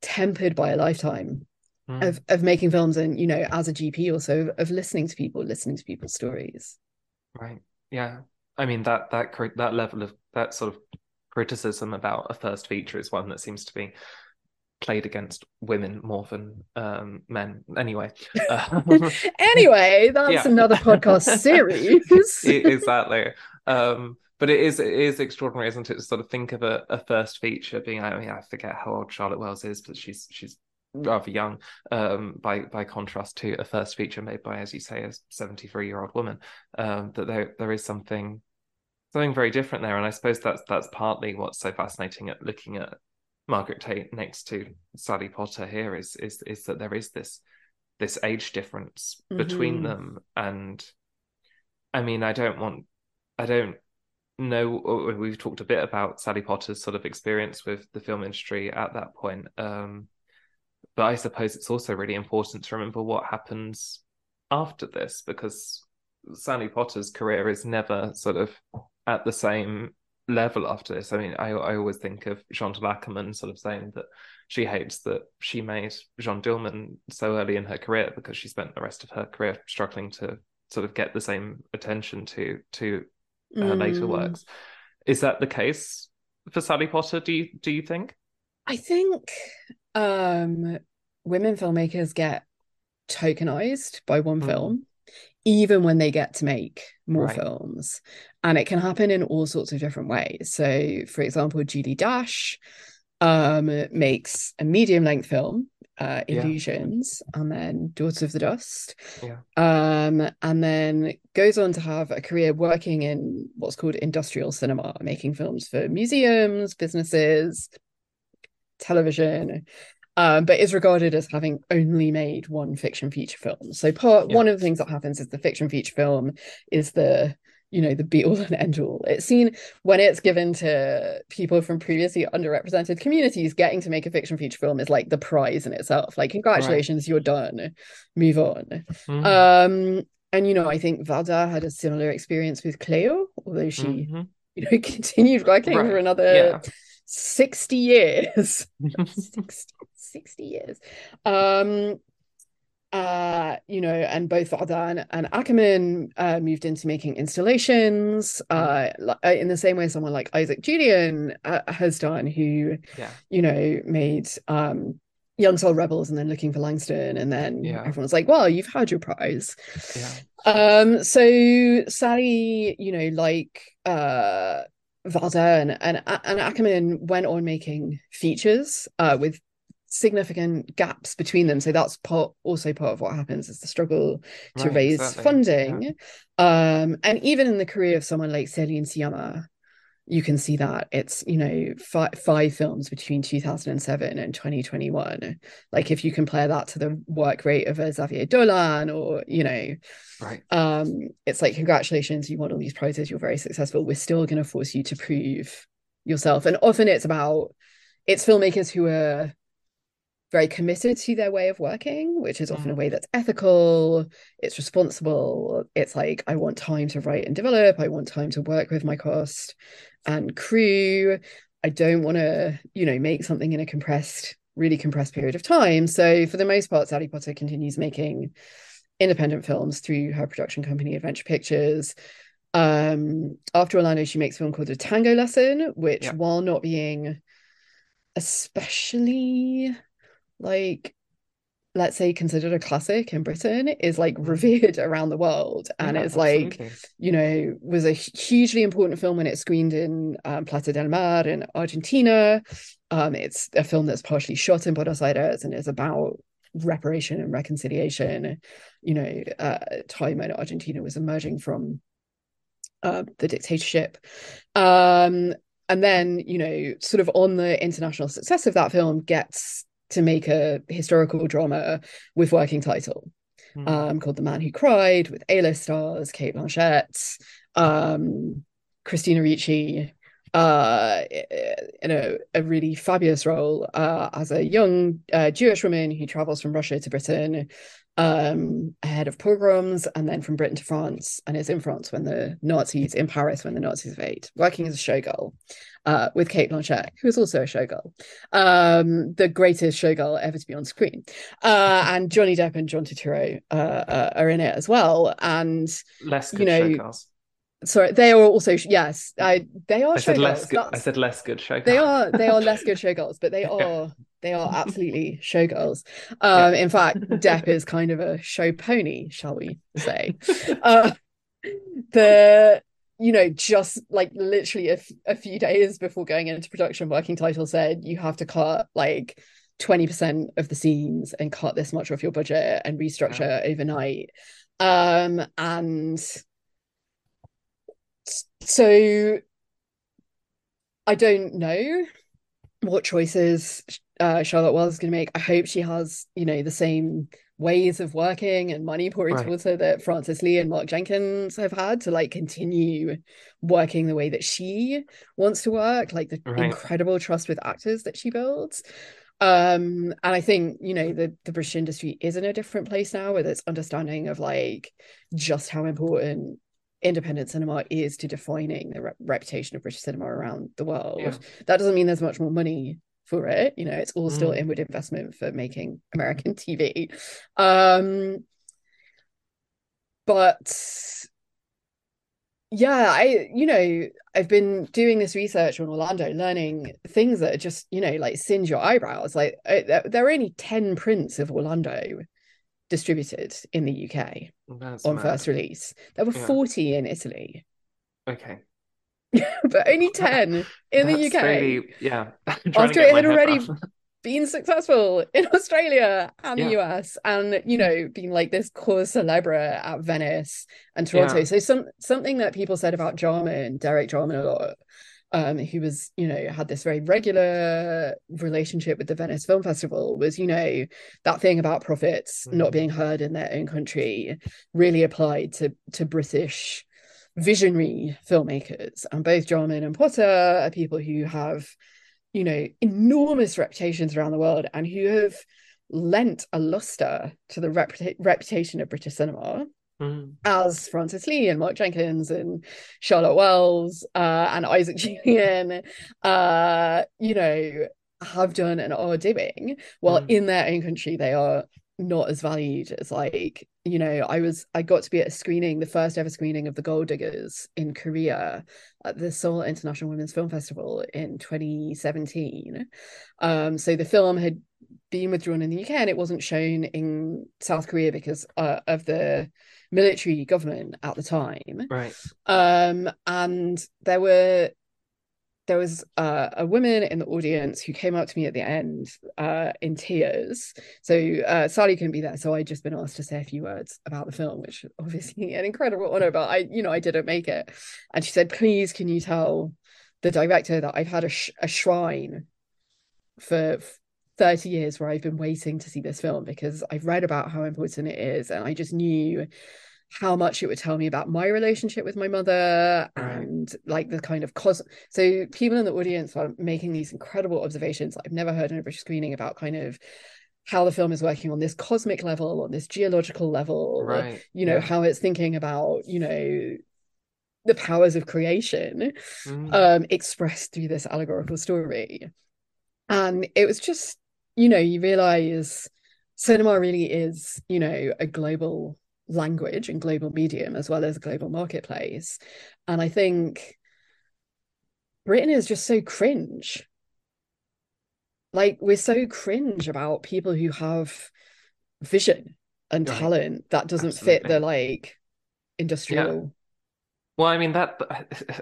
tempered by a lifetime Mm. of of making films and you know as a gp also of, of listening to people listening to people's stories Right. Yeah. I mean that that that level of that sort of criticism about a first feature is one that seems to be played against women more than um, men. Anyway. Anyway that's another podcast series exactly. Um, but it is it is extraordinary, isn't it, to sort of think of a, a first feature being I mean, I forget how old Charlotte Wells is, but she's she's rather young, um, by by contrast to a first feature made by, as you say, a 73-year-old woman. Um, that there there is something something very different there. And I suppose that's that's partly what's so fascinating at looking at Margaret Tait next to Sally Potter here is is is that there is this this age difference between Mhm. them and I mean I don't want I don't know we've talked a bit about Sally Potter's sort of experience with the film industry at that point um but I suppose it's also really important to remember what happens after this because Sally Potter's career is never sort of at the same level after this. I mean, I I always think of Akerman sort of saying that she hates that she made Jeanne Dielman so early in her career because she spent the rest of her career struggling to sort of get the same attention to to her later Mm. works. Is that the case for Sally Potter? Do you do you think? I think um women filmmakers get tokenized by one Mm. film even when they get to make more Right. films and it can happen in all sorts of different ways so for example Julie Dash um makes a medium length film uh Yeah. Illusions and then Daughters of the Dust Yeah. um and then goes on to have a career working in what's called industrial cinema making films for museums businesses television, um, but is regarded as having only made one fiction feature film. So part Yeah. one of the things that happens is the fiction feature film is the you know the be all and end all. It's seen when it's given to people from previously underrepresented communities, getting to make a fiction feature film is like the prize in itself. Like congratulations, you're done, move on. Mm. Um, and you know, I think Varda had a similar experience with Cleo, although she, Mhm. you know, continued working for another yeah. 60 years. 60, 60 years. Um, uh, you know, and both Varda and, and Akerman uh, moved into making installations, uh, uh, in the same way someone like Isaac Julien uh, has done, who, Yeah. you know, made um Young Soul Rebels and then Looking for Langston, and then Yeah. everyone's like, well, you've had your prize. Yeah. Um, so Sally, you know, like uh Varda and, and and Akerman went on making features uh with significant gaps between them. So that's part also part of what happens is the struggle to Right, raise exactly. funding. Um, and even in the career of someone like Celine Sciamma, you can see that it's you know fi- five films between 2007 and 2021 like if you compare that to the work rate of a xavier dolan or you know Right. um it's like congratulations you won all these prizes you're very successful. We're still going to force you to prove yourself. And often it's about it's filmmakers who are very committed to their way of working which is often a Mm. way that's ethical it's responsible it's like i want time to write and develop i want time to work with my cast and crew i don't want to you know make something in a compressed really compressed period of time so for the most part sally potter continues making independent films through her production company adventure pictures um after orlando she makes a film called a tango lesson which Yeah. while not being especially like let's say considered a classic in britain is like revered around the world. And Yeah, it's like you know was a hugely important film when it screened in um, Plata del Mar in Argentina. Um it's a film that's partially shot in Buenos Aires and is about reparation and reconciliation. You know uh time when Argentina was emerging from uh, the dictatorship. Um and then you know sort of on the international success of that film gets to make a historical drama with working title Mm. um called The Man Who Cried with A-list stars Cate Blanchett um Christina Ricci uh in a, a really fabulous role uh as a young uh, Jewish woman who travels from Russia to Britain um ahead of pogroms and then from Britain to France and is in France when the Nazis in Paris when the Nazis invade working as a showgirl uh with Cate Blanchett who is also a showgirl um the greatest showgirl ever to be on screen uh and Johnny Depp and John Turturro uh, uh are in it as well and less good you know, showgirls. sorry they are also yes I they are I said less good. I said less good showgirls. they are they are less good showgirls but they are they are absolutely showgirls. Um in fact Depp is kind of a show pony shall we say. Uh the you know just like literally a, f- a few days before going into production working title said you have to cut like 20% of the scenes and cut this much off your budget and restructure overnight. Um and so I don't know what choices uh, Charlotte Wells is going to make. I hope she has, you know, the same ways of working and money pouring Right. towards her that Francis Lee and Mark Jenkins have had to like continue working the way that she wants to work, like the Right. incredible trust with actors that she builds. Um, and I think, you know, the, the British industry is in a different place now with its understanding of like just how important independent cinema is to defining the re- reputation of British cinema around the world. Yeah. That doesn't mean there's much more money for it. You know, it's all still Mm. inward investment for making American TV. Um, but yeah, I, you know, I've been doing this research on Orlando, learning things that are just, you know, like singe your eyebrows. Like uh, there, there are only 10 prints of Orlando distributed in the UK That's on mad. first release. There were Yeah. 40 in Italy, Okay. but only 10 in the UK. really- yeah. After it had already been successful in Australia and the US and you know being like this cause celebre at Venice and Toronto Yeah. so some something that people said about Jarman Derek Jarman a lot um, who was, you know, had this very regular relationship with the Venice Film Festival, was, you know, that thing about profits Mm. not being heard in their own country really applied to to British visionary filmmakers. And both Jarman and Potter are people who have, you know, enormous reputations around the world and who have lent a luster to the reputa- reputation of British cinema Mm. as Francis Lee and Mark Jenkins and Charlotte Wells uh, and Isaac Julien, uh, you know, have done and are doing. While Mm. in their own country, they are not as valued as like, you know, I was I got to be at a screening, the first ever screening of The Gold Diggers in Korea at the Seoul International Women's Film Festival in 2017. Um, so the film had been withdrawn in the UK and it wasn't shown in South Korea because uh, of the military government at the time. Right. Um, and there were there was uh, a woman in the audience who came up to me at the end uh, in tears. So uh, Sally couldn't be there, so I'd just been asked to say a few words about the film, which obviously an incredible honor. But I, you know, I didn't make it. And she said, "Please, can you tell the director that I've had a, sh- a shrine for 30 years where I've been waiting to see this film because I've read about how important it is, and I just knew." How much it would tell me about my relationship with my mother and like the kind of cos so people in the audience are making these incredible observations that I've never heard in a British screening about kind of how the film is working on this cosmic level on this geological level Right. you know yeah. how it's thinking about you know the powers of creation Mm. um expressed through this allegorical story and it was just you know you realize cinema really is you know a global language and global medium as well as a global marketplace and i think britain is just so cringe like we're so cringe about people who have vision and Right. talent that doesn't fit the like industrial Well, I mean that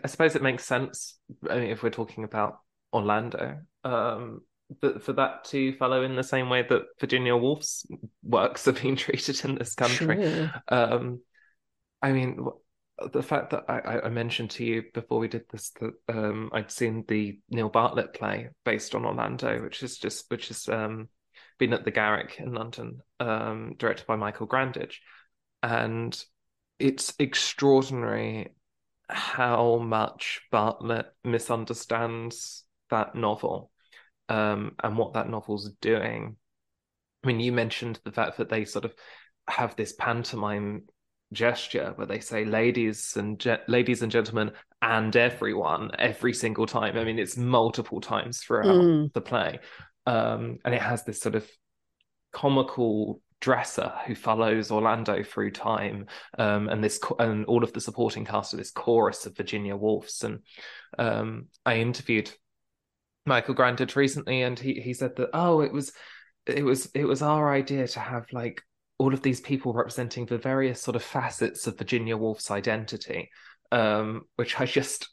I suppose it makes sense. I mean, if we're talking about Orlando, um, that for that to follow in the same way that Virginia Woolf's works have been treated in this country. Sure. Um, I mean, the fact that I, I- I mentioned to you before we did this that um, I'd seen the Neil Bartlett play based on Orlando, which is just which has um, been at the Garrick in London, um, directed by Michael Grandage, and it's extraordinary how much Bartlett misunderstands that novel um, and what that novel's doing. I mean, you mentioned the fact that they sort of have this pantomime gesture where they say ladies and ge- ladies and gentlemen and everyone every single time. I mean, it's multiple times throughout Mm. the play. Um, and it has this sort of comical dresser who follows Orlando through time, um, and this cho- and all of the supporting cast of this chorus of Virginia Woolfs. And um, I interviewed Michael Grandage recently, and he he said that oh, it was it was it was our idea to have like all of these people representing the various sort of facets of Virginia Woolf's identity, um, which I just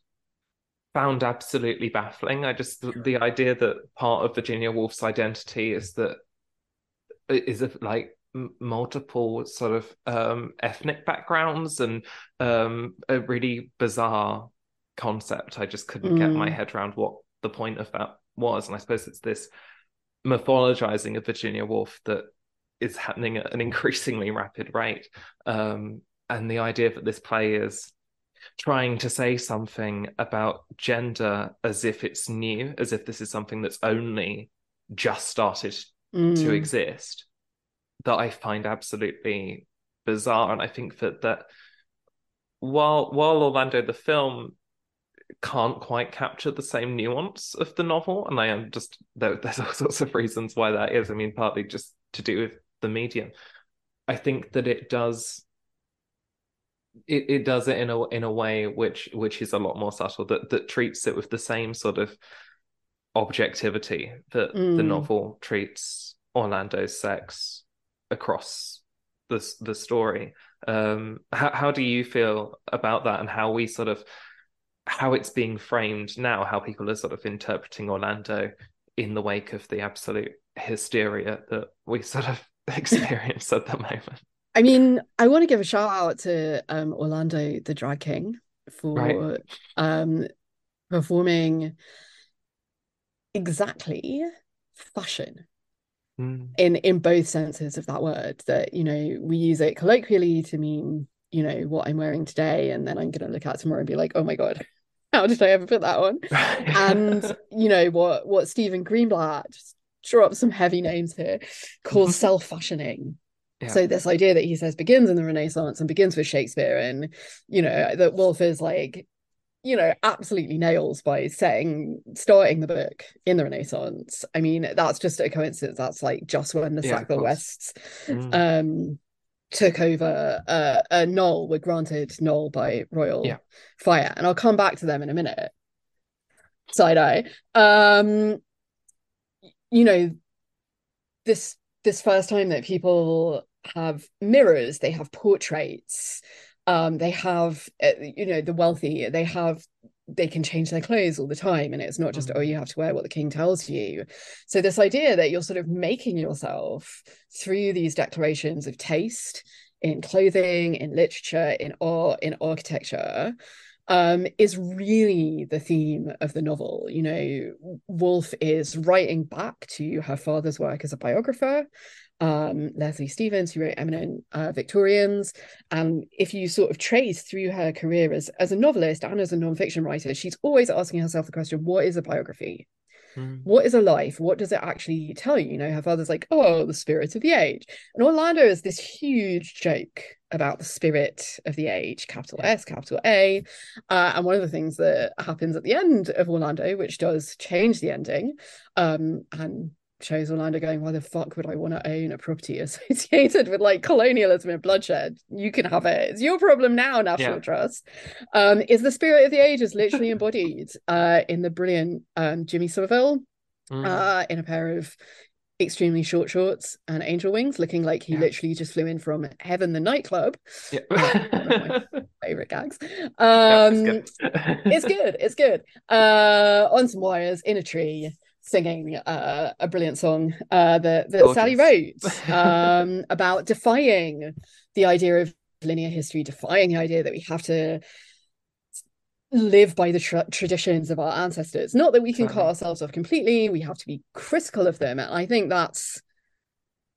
found absolutely baffling. I just the, the idea that part of Virginia Woolf's identity is that is of like multiple sort of um ethnic backgrounds and um a really bizarre concept. I just couldn't get my Mm. head around what the point of that was, and I suppose it's this mythologizing of Virginia Woolf that is happening at an increasingly rapid rate. Um, and the idea that this play is trying to say something about gender as if it's new, as if this is something that's only just started to Mm. exist, that I find absolutely bizarre. And I think that that while while Orlando the film can't quite capture the same nuance of the novel, and I am just there, there's all sorts of reasons why that is. I mean, partly just to do with the medium. I think that it does it, it does it in a in a way which which is a lot more subtle that that treats it with the same sort of objectivity that the Mm. novel treats Orlando's sex across the the story. Um, how how do you feel about that, and how we sort of how it's being framed now, how people are sort of interpreting Orlando in the wake of the absolute hysteria that we sort of experience at the moment? I mean, I want to give a shout out to um, Orlando the Drag King for Right. um, performing exactly fashion Mm. in in both senses of that word that you know we use it colloquially to mean you know what i'm wearing today and then i'm going to look at tomorrow and be like oh my god how did i ever put that on? And you know what what stephen greenblatt just draw up some heavy names here calls self-fashioning. Yeah. so this idea that he says begins in the renaissance and begins with shakespeare and you know that woolf is like you know absolutely nails by saying starting the book in the renaissance. I mean that's just a coincidence. That's like just when the Yeah, of sackville wests Mm. um took over uh, uh Knole were granted Knole by royal Yeah. fire. And I'll come back to them in a minute. Side eye. Um you know this this first time that people have mirrors they have portraits. Um they have uh, you know the wealthy they have they can change their clothes all the time and it's not just oh you have to wear what the king tells you so this idea that you're sort of making yourself through these declarations of taste in clothing in literature in art in architecture um, is really the theme of the novel. You know, Woolf is writing back to her father's work as a biographer, um, Leslie Stevens, who wrote Eminent uh, Victorians. And if you sort of trace through her career as, as a novelist and as a nonfiction writer, she's always asking herself the question what is a biography? Mm. what is a life? What does it actually tell you? You know, her father's like, oh, the spirit of the age. And Orlando is this huge joke about the spirit of the age, capital S, capital A. Uh, and one of the things that happens at the end of Orlando, which does change the ending, um, and shows Orlando going, why the fuck would I want to own a property associated with like colonialism and bloodshed? You can have it. It's your problem now, National Yeah. Trust. Um, is the spirit of the ages literally embodied uh, in the brilliant um, Jimmy Somerville Mm. uh, in a pair of extremely short shorts and angel wings, looking like he Yeah. literally just flew in from Heaven the nightclub. yeah. Favorite gags. Yeah, Um, it's good. it's good. It's good. Uh, on some wires in a tree, singing uh, a brilliant song uh, that that Sally wrote um, about defying the idea of linear history, defying the idea that we have to live by the tra- traditions of our ancestors. Not that we can cut ourselves off completely. We have to be critical of them. And I think that's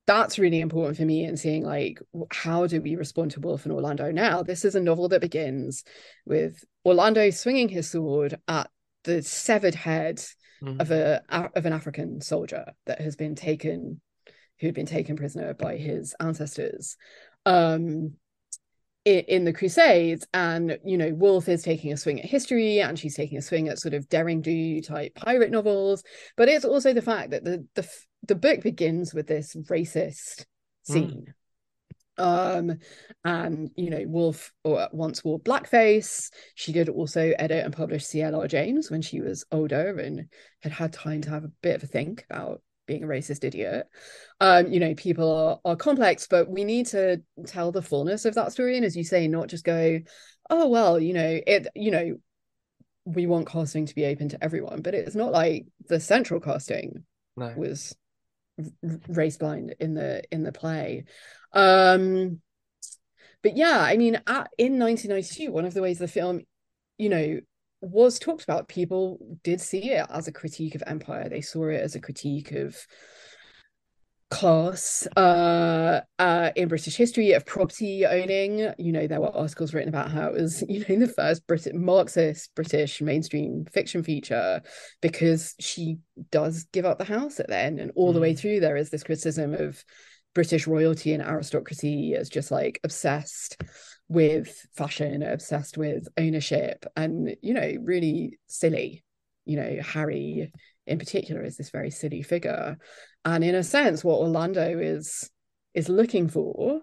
that's really important for me in seeing like how do we respond to Woolf and Orlando now? This is a novel that begins with Orlando swinging his sword at the severed head Mm. of a of an African soldier that has been taken who had been taken prisoner by his ancestors um in, in the crusades and you know woolf is taking a swing at history and she's taking a swing at sort of daring do type pirate novels but it's also the fact that the the, the book begins with this racist Mm. scene um and you know woolf or once wore blackface. She did also edit and publish clr james when she was older and had had time to have a bit of a think about being a racist idiot. Um you know people are, are complex but we need to tell the fullness of that story. And as you say not just go oh well you know it you know we want casting to be open to everyone but it's not like the central casting No. was race blind in the in the play um but yeah i mean at, in 1992 one of the ways the film you know was talked about people did see it as a critique of empire. They saw it as a critique of class uh uh in british history of property owning. You know there were articles written about how it was you know the first Brit- marxist british mainstream fiction feature because she does give up the house at the end. And all the way Mm. through there is this criticism of british royalty and aristocracy is just like obsessed with fashion obsessed with ownership. And you know really silly. You know harry in particular is this very silly figure. And in a sense what orlando is is looking for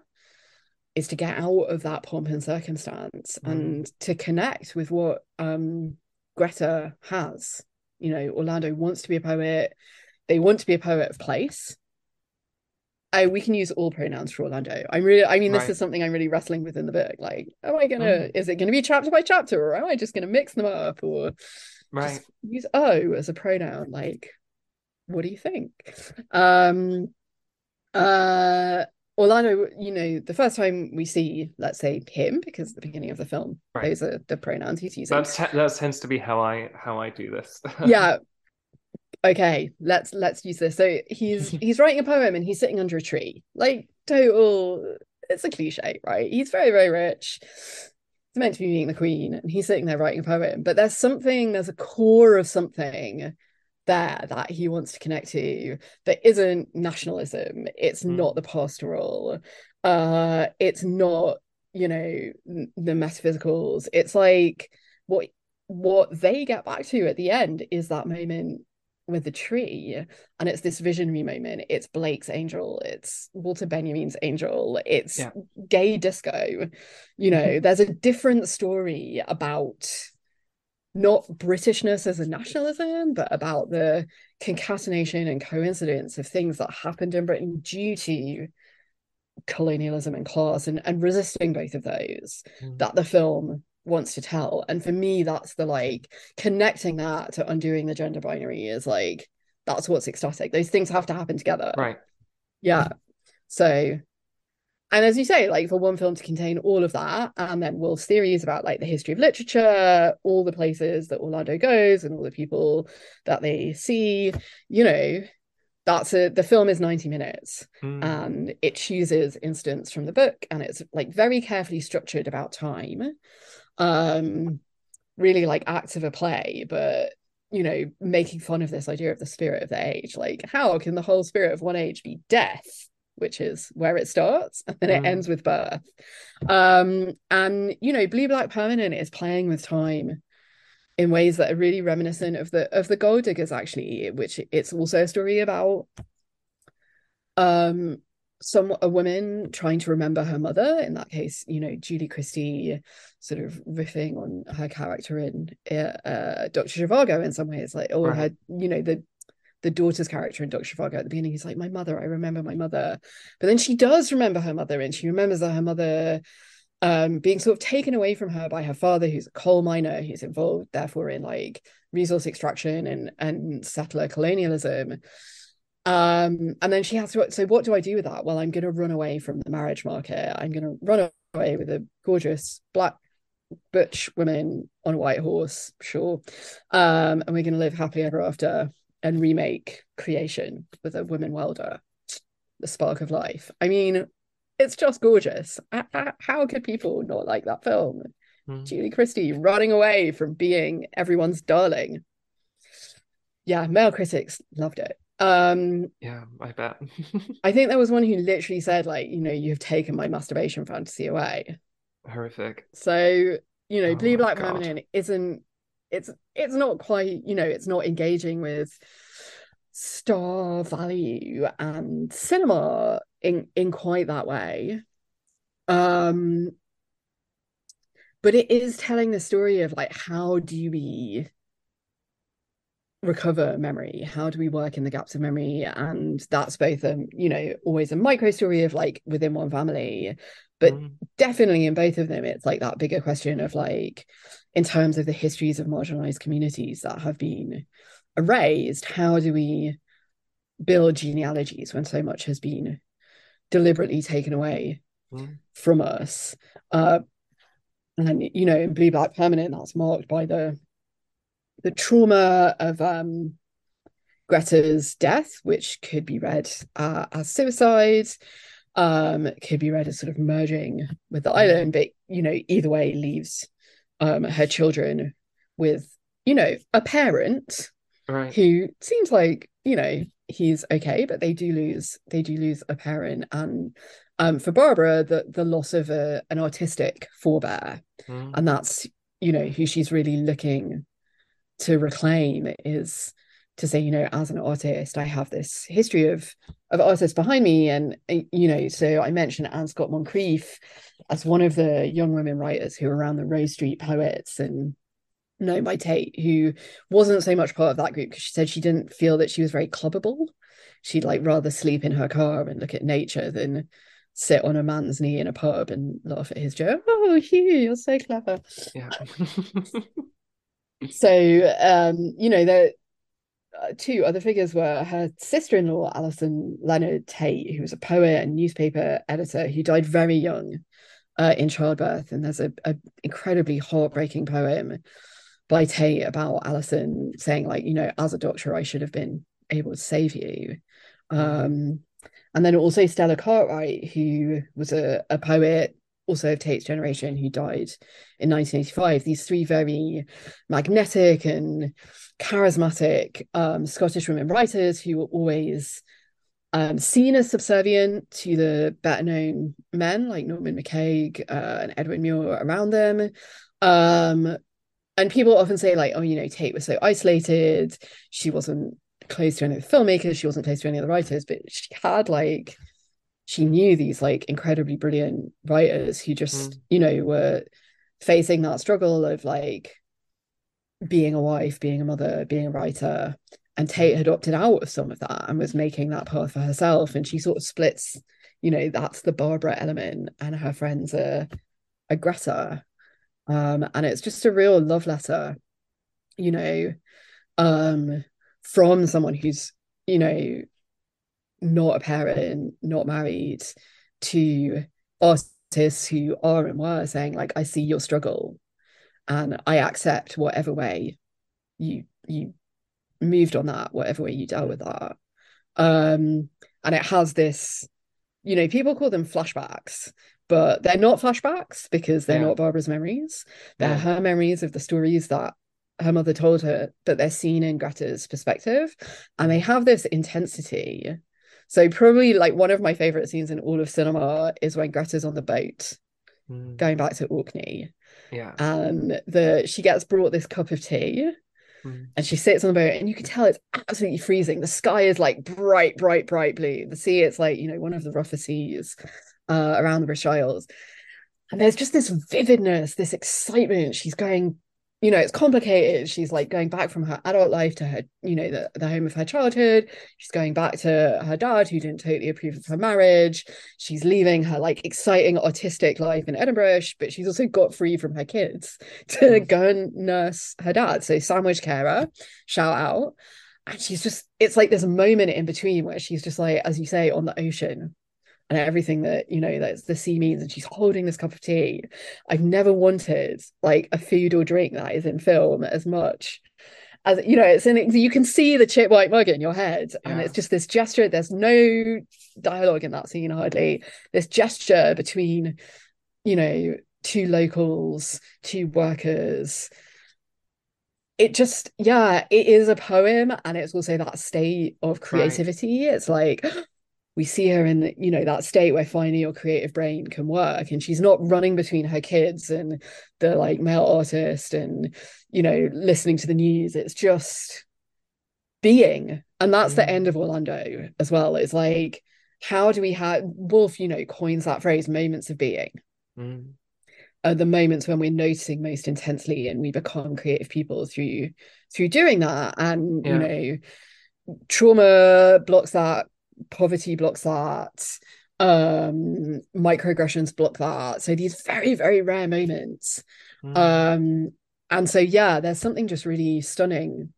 is to get out of that pomp and circumstance Mm. and to connect with what um greta has. You know orlando wants to be a poet. They want to be a poet of place I, we can use all pronouns for Orlando. I'm really, I mean, this Right. is something I'm really wrestling with in the book. Like, am I gonna, Mm. is it gonna be chapter by chapter, or am I just gonna mix them up, or Right. just use O as a pronoun? Like, what do you think? Um, uh, Orlando, you know, the first time we see, let's say, him, because at the beginning of the film, Right. those are the pronouns he's using. That's that tends to be how I how I do this. yeah. Okay, let's let's use this. So he's he's writing a poem and he's sitting under a tree. Like total it's a cliche, right? He's very, very rich. He's meant to be meeting the queen, and he's sitting there writing a poem. But there's something, there's a core of something there that he wants to connect to that isn't nationalism. It's Mm. not the pastoral. Uh, it's not, you know, the metaphysicals. It's like what what they get back to at the end is that moment with the tree and it's this visionary moment. It's blake's angel. It's walter benjamin's angel. It's Yeah. gay disco. You know there's a different story about not britishness as a nationalism but about the concatenation and coincidence of things that happened in britain due to colonialism and class and, and resisting both of those Mm. that the film wants to tell. And for me that's the like connecting that to undoing the gender binary is like that's what's ecstatic. Those things have to happen together. Right. yeah. So and as you say like for one film to contain all of that and then Will's theories about like the history of literature all the places that Orlando goes and all the people that they see you know that's a the film is 90 minutes. Mm. and it chooses instance from the book and it's like very carefully structured about time um really like acts of a play but you know making fun of this idea of the spirit of the age like how can the whole spirit of one age be death which is where it starts and then Mm. it ends with birth um and you know blue black permanent is playing with time in ways that are really reminiscent of the of the gold diggers actually which it's also a story about um some a woman trying to remember her mother in that case you know Julie Christie sort of riffing on her character in uh, uh Dr. Zhivago in some ways like or Right. her you know the the daughter's character in Dr. Zhivago at the beginning he's like my mother I remember my mother but then she does remember her mother and she remembers that her mother um being sort of taken away from her by her father who's a coal miner who's involved therefore in like resource extraction and and settler colonialism um and then she has to so what do I do with that well I'm going to run away from the marriage market I'm going to run away with a gorgeous black butch woman on a white horse sure um and we're going to live happily ever after and remake creation with a woman welder the spark of life I mean it's just gorgeous how could people not like that film Mm. Julie Christie running away from being everyone's darling. Yeah, male critics loved it. Um, Yeah, I bet. I think there was one who literally said, like, you know, you've taken my masturbation fantasy away. Horrific. So, you know, Oh Blue Black God. Permanent isn't it's it's not quite, you know, it's not engaging with star value and cinema in in quite that way. Um but it is telling the story of like how do we recover memory how do we work in the gaps of memory and that's both um you know always a micro story of like within one family but Mm. definitely in both of them it's like that bigger question of like in terms of the histories of marginalized communities that have been erased how do we build genealogies when so much has been deliberately taken away Mm. from us uh and you know in blue black permanent that's marked by the the trauma of um greta's death which could be read uh, as suicide um could be read as sort of merging with the island but you know either way leaves um her children with you know a parent Right. who seems like you know he's okay but they do lose they do lose a parent and um for Barbara the the loss of a an artistic forebear Mm. and that's you know who she's really looking to reclaim is to say you know as an artist I have this history of of artists behind me. And uh, you know so I mentioned Anne Scott Moncrieff as one of the young women writers who were around the Rose Street poets and known by Tait who wasn't so much part of that group because she said she didn't feel that she was very clubbable. She'd like rather sleep in her car and look at nature than sit on a man's knee in a pub and laugh at his joke. Oh Hugh you're so clever. Yeah. so um you know there uh, two other figures were her sister-in-law Alison Leonard Tait, who was a poet and newspaper editor who died very young uh, in childbirth. And there's a, a incredibly heartbreaking poem by Tait about Alison saying, like, you know, as a doctor, I should have been able to save you. Um, and then also Stella Cartwright, who was a, a poet, also of Tait's generation, who died in 1985. These three very magnetic and charismatic um, Scottish women writers who were always um, seen as subservient to the better known men like Norman MacCaig uh, and Edwin Muir around them. Um, and people often say, like, oh, you know, Tate was so isolated. She wasn't close to any of the filmmakers. She wasn't close to any of the writers, but she had like, she knew these like incredibly brilliant writers who just, mm. you know, were facing that struggle of like being a wife, being a mother, being a writer. And Tait had opted out of some of that and was making that path for herself. And she sort of splits, you know, that's the Barbara element, and her friends are a Greta. Um, and it's just a real love letter, you know, um, from someone who's, you know, not a parent, not married, to artists who are and were saying, like, I see your struggle and I accept whatever way you you moved on that, whatever way you dealt with that. Um, and it has this, you know, people call them flashbacks, but they're not flashbacks because they're yeah. not Barbara's memories. They're yeah. her memories of the stories that her mother told her, but they're seen in Greta's perspective. And they have this intensity. So probably like one of my favorite scenes in all of cinema is when Greta's on the boat mm. going back to Orkney yeah. And the she gets brought this cup of tea mm. and she sits on the boat and you can tell it's absolutely freezing. The sky is like bright, bright, bright blue. The sea, it's like, you know, one of the rougher seas uh, around the British Isles. And there's just this vividness, this excitement. She's going you know, it's complicated. She's like going back from her adult life to her, you know, the, the home of her childhood. She's going back to her dad, who didn't totally approve of her marriage. She's leaving her like exciting artistic life in Edinburgh, but she's also got free from her kids to mm. go and nurse her dad. So sandwich carer, shout out. And she's just, it's like there's a moment in between where she's just like, as you say, on the ocean, and everything that you know that the sea means and she's holding this cup of tea i've never wanted like a food or drink that is in film as much as you know it's in you can see the chip white mug in your head yeah. and it's just this gesture there's no dialogue in that scene hardly this gesture between you know two locals two workers it just yeah it is a poem and it's also that state of creativity right. it's like we see her in the, you know that state where finally your creative brain can work and she's not running between her kids and the like male artist and you know listening to the news it's just being and that's mm. the end of orlando as well it's like how do we have woolf you know coins that phrase moments of being mm. are the moments when we're noticing most intensely and we become creative people through through doing that and yeah. you know trauma blocks that poverty blocks that um microaggressions block that. So these very very rare moments. Mm. um and so yeah there's something just really stunning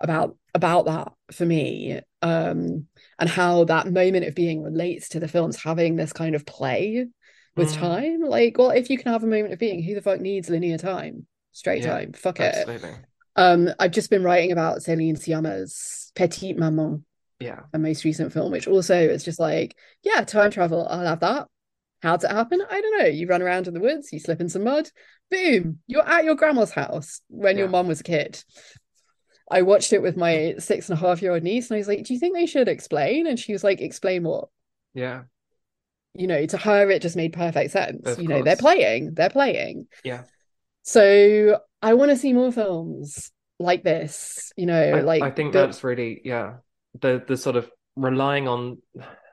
about about that for me um and how that moment of being relates to the films having this kind of play with mm. time. Like well if you can have a moment of being who the fuck needs linear time? Straight yeah, time. Fuck absolutely. it um i've just been writing about Céline Sciamma's Petite Maman yeah. a most recent film which also is just like yeah time travel i'll have that. How does it happen? I don't know. You run around in the woods you slip in some mud boom you're at your grandma's house when yeah. your mom was a kid. I watched it with my six and a half year old niece and i was like do you think they should explain? And she was like explain what? Yeah. You know to her it just made perfect sense. Of you course. know they're playing they're playing. Yeah. So i want to see more films like this you know I, like i think the, that's really yeah the the sort of relying on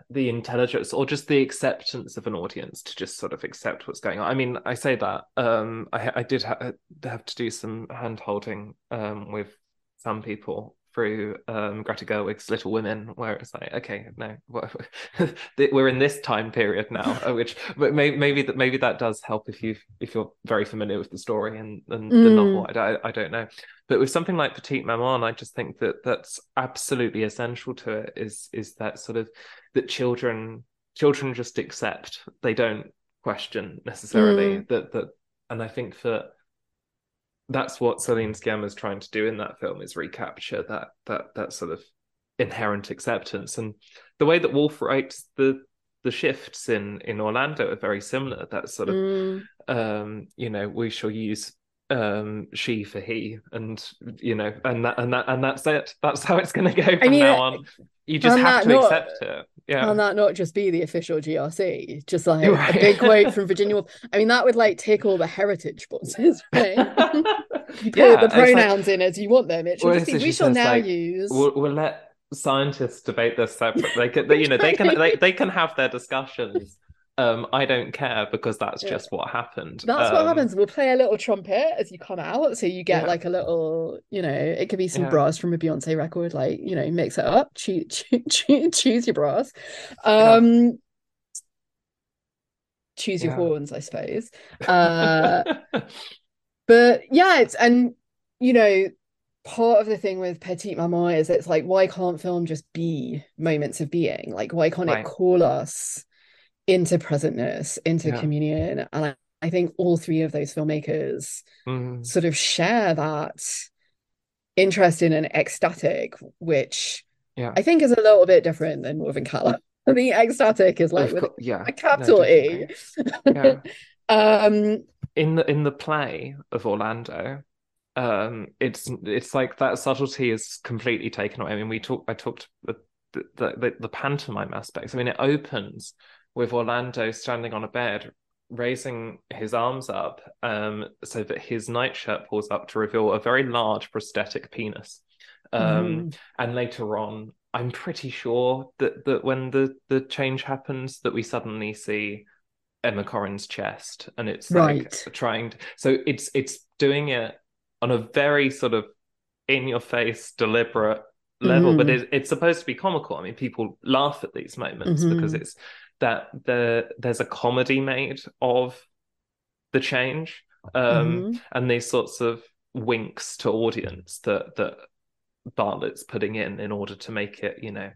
the intelligence or just the acceptance of an audience to just sort of accept what's going on. I mean, I say that um, I, I did ha- have to do some hand holding um, with some people through um, Greta Gerwig's Little Women, where it's like, okay, no, we're in this time period now, uh, which maybe maybe that maybe that does help if you if you're very familiar with the story and, and mm. the novel. I, I don't know, but with something like Petite Maman, I just think that that's absolutely essential to it. Is is that sort of that children children just accept they don't question necessarily mm. that that, and I think that that's what Celine Sciamma is trying to do in that film is recapture that that that sort of inherent acceptance and the way that Woolf writes the the shifts in in Orlando are very similar. That sort of mm. um, you know we shall use um she for he and you know and that and that and that's it. That's how it's going to go from I mean, now on. You just have to not, accept it. Yeah. and that not just be the official grc just like right. a big quote from virginia i mean that would like take all the heritage boxes right? You put yeah, the pronouns like, in as you want them? It should be we shall now like, use we'll, we'll, let scientists debate this separate they can they, you know they can they, they can have their discussions um, I don't care because that's yeah. just what happened. That's um, what happens. We'll play a little trumpet as you come out, so you get yeah. like a little, you know, it could be some yeah. brass from a Beyonce record, like you know, mix it up, choose, choose, choose your brass, um, choose your horns, I suppose. Uh, but yeah, it's and you know, part of the thing with Petite Maman is it's like, why can't film just be moments of being? Like, why can't right. it call us? Into presentness, into yeah. communion. And I, I, think all three of those filmmakers mm. sort of share that interest in an ecstatic, which yeah. I think is a little bit different than Northern California. The ecstatic is like with yeah, a capital no, E. yeah. um in the in the play of Orlando, um it's it's like that subtlety is completely taken away. I mean, we talked I talked the the, the, the pantomime aspects. I mean, it opens with Orlando standing on a bed, raising his arms up um, so that his nightshirt pulls up to reveal a very large prosthetic penis. Um, mm. And later on, I'm pretty sure that that when the the change happens, that we suddenly see Emma Corrin's chest, and it's like right. trying. To, so it's it's doing it on a very sort of in your face, deliberate level, mm. but it, it's supposed to be comical. I mean, people laugh at these moments mm-hmm. because it's that the there's a comedy made of the change um, mm-hmm. and these sorts of winks to audience that that Bartlett's putting in in order to make it you know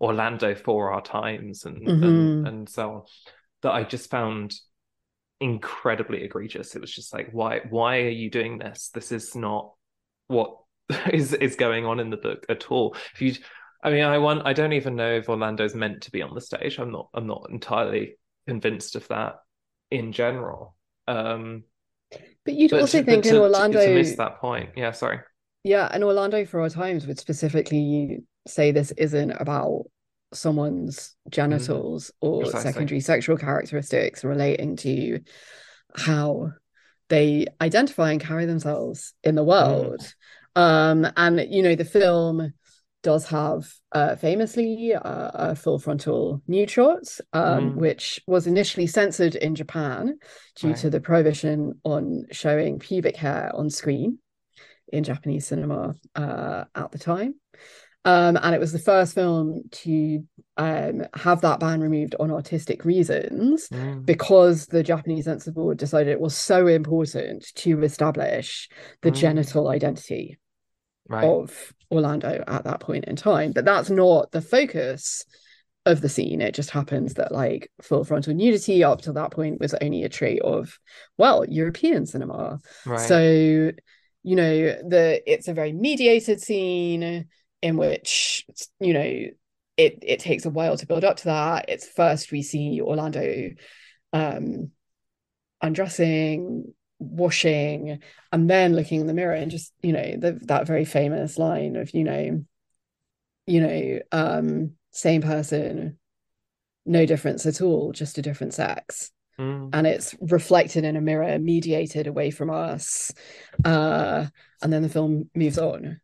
Orlando for our times and mm-hmm. and, and so on that I just found incredibly egregious it was just like why why are you doing this this is not what is is going on in the book at all if you I mean, I want. I don't even know if Orlando's meant to be on the stage. I'm not. I'm not entirely convinced of that in general. Um, but you'd but also to, think in Orlando to, to miss that point. Yeah, sorry. Yeah, and Orlando for our times would specifically say this isn't about someone's genitals mm, or precisely. secondary sexual characteristics relating to how they identify and carry themselves in the world. Mm. Um, and you know, the film does have uh, famously uh, a full frontal nude shot, um, mm. which was initially censored in Japan due right. to the prohibition on showing pubic hair on screen in Japanese cinema uh, at the time. Um, and it was the first film to um, have that ban removed on artistic reasons mm. because the Japanese censor board decided it was so important to establish the mm. genital identity right. of Orlando at that point in time. But that's not the focus of the scene. It just happens that like full frontal nudity up to that point was only a trait of, well, European cinema. Right. So, you know, the it's a very mediated scene in which, you know, it it takes a while to build up to that. It's first we see Orlando um undressing washing and then looking in the mirror and just you know the, that very famous line of you know you know um same person no difference at all just a different sex mm. and it's reflected in a mirror mediated away from us uh and then the film moves on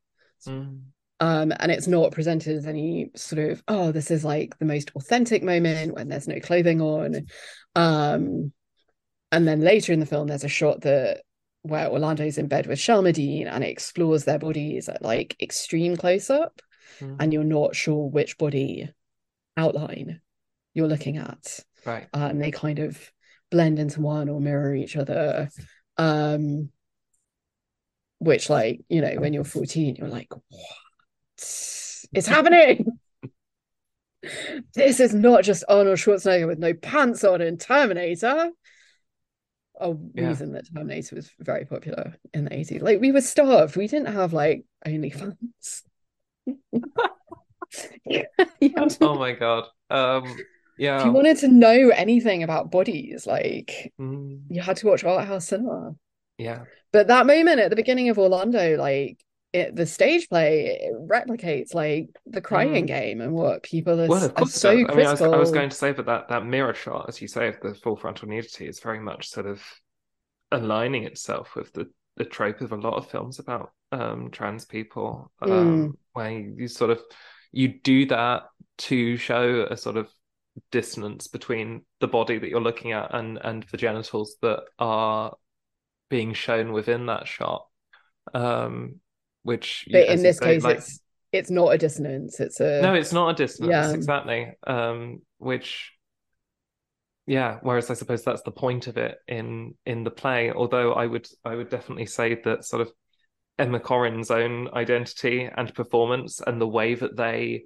mm. um and it's not presented as any sort of oh this is like the most authentic moment when there's no clothing on um and then later in the film there's a shot that where Orlando's in bed with Shelmerdine and it explores their bodies at like extreme close up, Mm. and you're not sure which body outline you're looking at. Right. Uh, and they kind of blend into one or mirror each other. Um, which, like, you know, when you're 14, you're like, what is happening? this is not just Arnold Schwarzenegger with no pants on in Terminator. A Yeah. reason that Terminator was very popular in the 80s. Like, we were starved. We didn't have like OnlyFans. yeah, you Oh my god. Um. Yeah. if you wanted to know anything about bodies, like Mm, you had to watch art house cinema. yeah. But that moment at the beginning of Orlando, like it, the stage play, it replicates like the crying Mm. game and what people are, Well, are so. I mean, I was, I was going to say, but that that mirror shot, as you say, of the full frontal nudity is very much sort of aligning itself with the the trope of a lot of films about um trans people, um, Mm. where you, you sort of you do that to show a sort of dissonance between the body that you're looking at and and the genitals that are being shown within that shot. Um, which But in this say, case, like- it's it's not a dissonance. It's a no, it's not a dissonance, Yeah. exactly. Um, which, yeah, whereas I suppose that's the point of it in in the play. Although I would I would definitely say that sort of Emma Corrin's own identity and performance and the way that they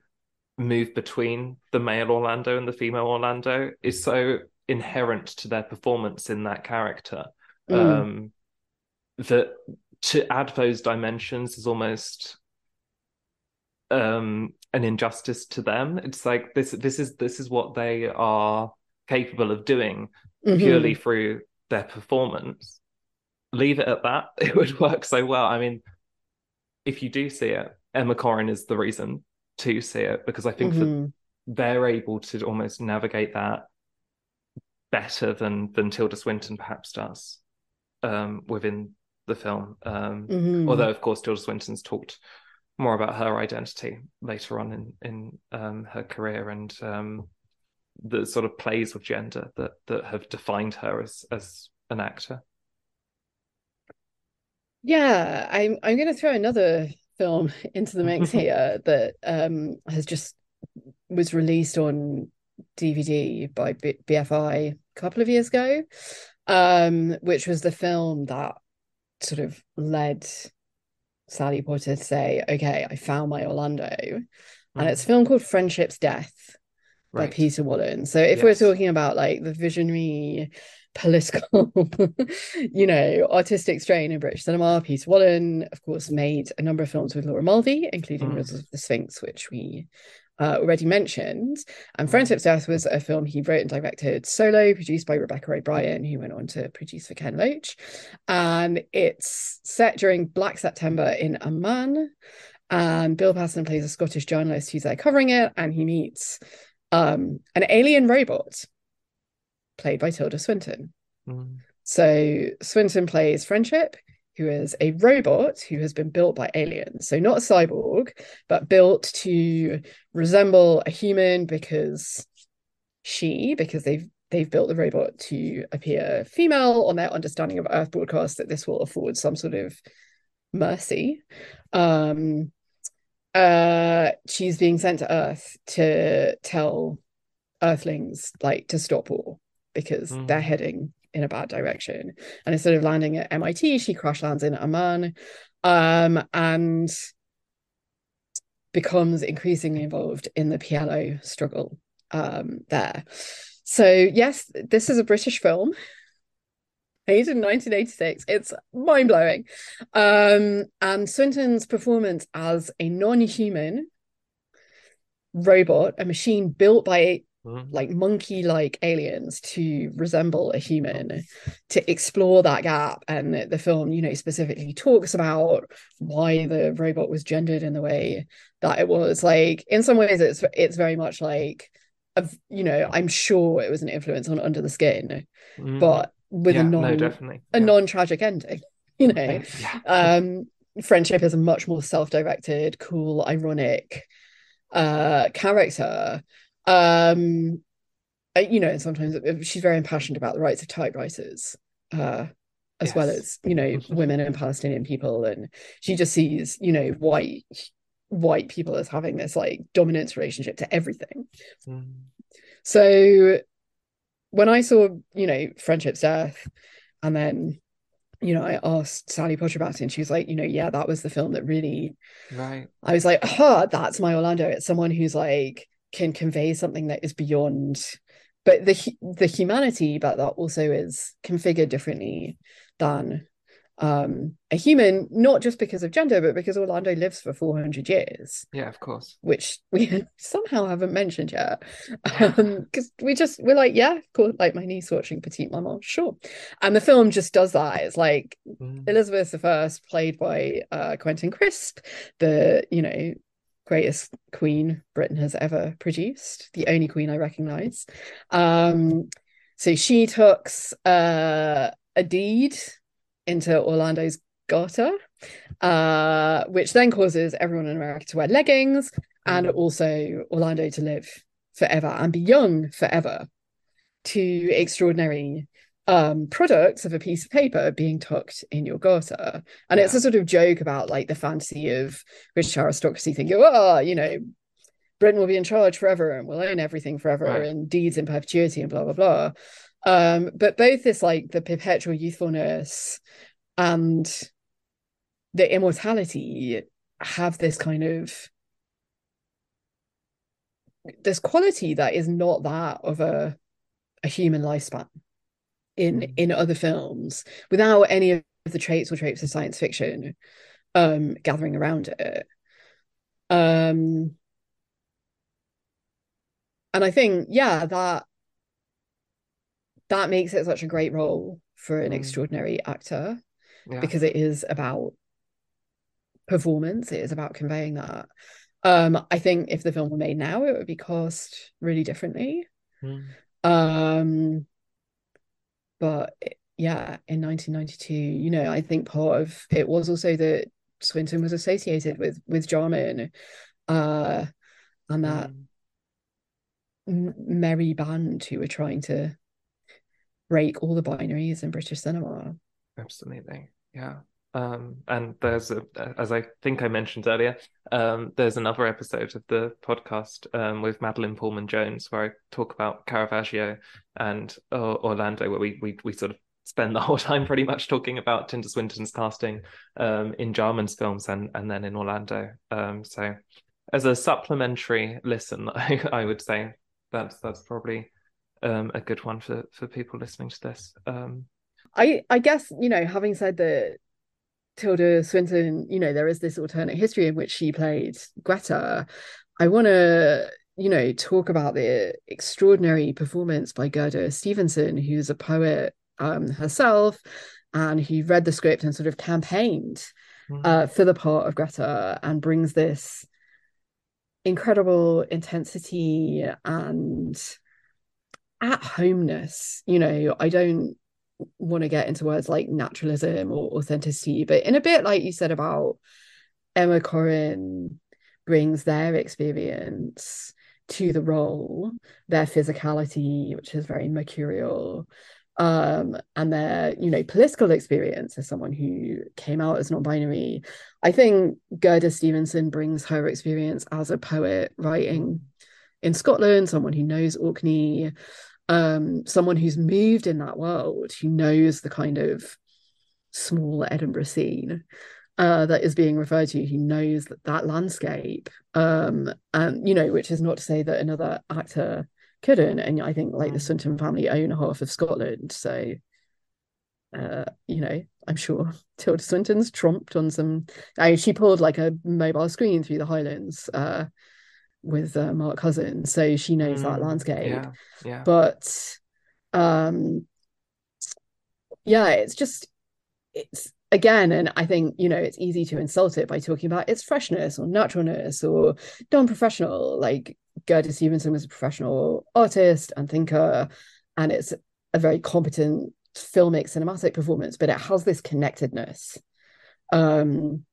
move between the male Orlando and the female Orlando is so inherent to their performance in that character. Mm. Um, that to add those dimensions is almost um an injustice to them it's like this this is this is what they are capable of doing Mhm. purely through their performance leave it at that it would work so well i mean if you do see it emma corrin is the reason to see it because i think that Mhm. they're able to almost navigate that better than than tilda swinton perhaps does um within the film um Mhm. although of course Tilda Swinton's talked more about her identity later on in in um, her career and um, the sort of plays with gender that that have defined her as as an actor. Yeah, I'm I'm going to throw another film into the mix here that um has just was released on DVD by B BFI a couple of years ago, um, which was the film that sort of led Sally Potter to say, "Okay, I found my Orlando," and it's a film called Friendship's Death by Right. Peter Wollen. So if we're talking about like the visionary political, you know, artistic strain in British cinema, Peter Wollen, of course, made a number of films with Laura Mulvey, including Mm. Riddles of the Sphinx, which we uh, already mentioned. And Mm. Friendship's Death was a film he wrote and directed solo, produced by Rebecca O'Brien, who went on to produce for Ken Loach. And it's set during Black September in Amman. And Bill Paterson plays a Scottish journalist who's there covering it, and he meets um, an alien robot played by Tilda Swinton. Mm. So Swinton plays Friendship, who is a robot who has been built by aliens. So not a cyborg, but built to resemble a human because she, because they've they've built the robot to appear female on their understanding of Earth broadcast that this will afford some sort of mercy. Um uh she's being sent to Earth to tell Earthlings like to stop war because Mm. they're heading in a bad direction. And instead of landing at MIT, she crash lands in Amman um, and becomes increasingly involved in the PLO struggle um, there. So, yes, this is a British film made in 1986. It's mind blowing. Um, and Swinton's performance as a non human robot, a machine built by Mm. like monkey like aliens to resemble a human to explore that gap and the, film you know specifically talks about why the robot was gendered in the way that it was like in some ways it's it's very much like you know i'm sure it was an influence on under the skin Mm. but with yeah, a non no, definitely. a yeah. non-tragic ending you know Yeah. um friendship is a much more self-directed cool ironic uh character um uh, you know and sometimes uh, she's very impassioned about the rights of typewriters uh as well as you know women and Palestinian people, and she just sees you know white white people as having this like dominance relationship to everything. Mm. So when I saw, you know, Friendship's Death, and then, you know, I asked Sally Potter about it, and she was like, you know, yeah, that was the film that really, Right. I was like, huh, that's my Orlando. It's someone who's like can convey something that is beyond, but the the humanity, but that also is configured differently than um a human, not just because of gender, but because Orlando lives for 400 years Yeah, of course. which we somehow haven't mentioned yet. Um, because we just we're like, yeah, cool. Like my niece watching Petite Maman, sure. And the film just does that. It's like Mm. Elizabeth the First, played by uh Quentin Crisp, the you know greatest queen Britain has ever produced, the only queen I recognize. Um, so she tucks uh a deed into Orlando's garter, uh, which then causes everyone in America to wear leggings and Mm. also Orlando to live forever and be young forever. Two extraordinary um products of a piece of paper being tucked in your garter. And it's a sort of joke about like the fantasy of British aristocracy thinking, oh, you know, Britain will be in charge forever and will own everything forever Right. and deeds in perpetuity and blah blah blah. Um, but both this like the perpetual youthfulness and the immortality have this kind of this quality that is not that of a a human lifespan in in other films without any of the traits or tropes of science fiction um gathering around it um and I think yeah that that makes it such a great role for an Mm. extraordinary actor Yeah. because it is about performance it is about conveying that um I think if the film were made now it would be cast really differently Mm. um but yeah in 1992 you know I think part of it was also that Swinton was associated with with Jarman uh and that Mm. merry band who were trying to break all the binaries in British cinema Absolutely. Yeah. Um, and there's a, as I think I mentioned earlier, um, there's another episode of the podcast um, with Madeline Pullman Jones where I talk about Caravaggio and uh, Orlando, where we, we we sort of spend the whole time pretty much talking about Tilda Swinton's casting um, in Jarman's films and and then in Orlando. Um, so as a supplementary listen, I, I would say that's that's probably um, a good one for for people listening to this. I I guess you know having said that Tilda Swinton you know there is this alternate history in which she played Greta I want to you know talk about the extraordinary performance by Gerda Stevenson who's a poet um herself and who read the script and sort of campaigned mm, uh, for the part of Greta and brings this incredible intensity and at homeness. You know, I don't want to get into words like naturalism or authenticity, but in a bit like you said about Emma Corrin brings their experience to the role, their physicality, which is very mercurial, um, and their, you know, political experience as someone who came out as non-binary. I think Gerda Stevenson brings her experience as a poet writing in Scotland, someone who knows Orkney, um, someone who's moved in that world, who knows the kind of small Edinburgh scene uh, that is being referred to, who knows that, that landscape, um, and you know, which is not to say that another actor couldn't. And I think like the Mm. Swinton family own half of Scotland, so uh, you know, I'm sure Tilda Swinton's tromped on some. I she pulled like a mobile screen through the Highlands uh, with uh, Mark Cousins, so she knows that mm, landscape Yeah, yeah. but um yeah it's just it's again and i think you know it's easy to insult it by talking about its freshness or naturalness or non-professional like gerda stevenson was a professional artist and thinker and it's a very competent filmic cinematic performance but it has this connectedness um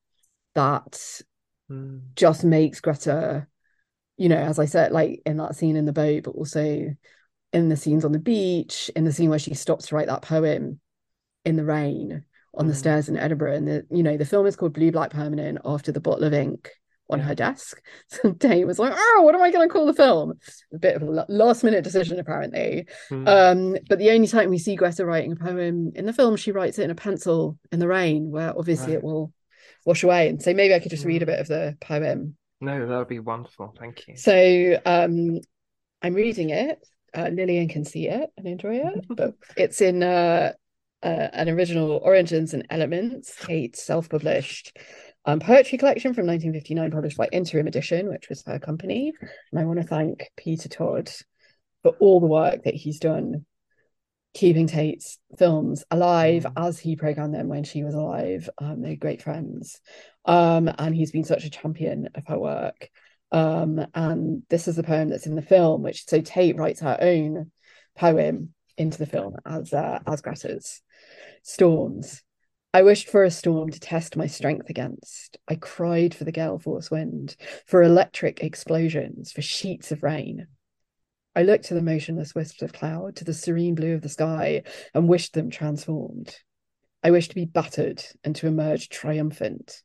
that Mm, just makes Greta, you know, as I said, like in that scene in the boat, but also in the scenes on the beach, in the scene where she stops to write that poem, in the rain on the Mm. stairs in Edinburgh. And the you know, the film is called Blue Black Permanent after the bottle of ink on her desk. So Tait was like, oh, what am I going to call the film? A bit of a last minute decision, apparently. Mm. Um, but the only time we see Greta writing a poem in the film, she writes it in a pencil in the rain, where obviously Right. it will wash away. And so maybe I could just read a Mm. bit of the poem. No, that would be wonderful. Thank you. So um, I'm reading it. Uh, Lillian can see it and enjoy it, but it's in uh, uh, an original Origins and Elements, Tait self-published um, poetry collection from 1959, published by Interim Edition, which was her company. And I want to thank Peter Todd for all the work that he's done keeping Tait's films alive Mm. as he programmed them when she was alive. Um, they're great friends. Um, and he's been such a champion of her work. Um, and this is the poem that's in the film, which so Tait writes her own poem into the film as uh, as Greta's. Storms. I wished for a storm to test my strength against. I cried for the gale force wind, for electric explosions, for sheets of rain. I looked to the motionless wisps of cloud, to the serene blue of the sky, and wished them transformed. I wished to be battered and to emerge triumphant.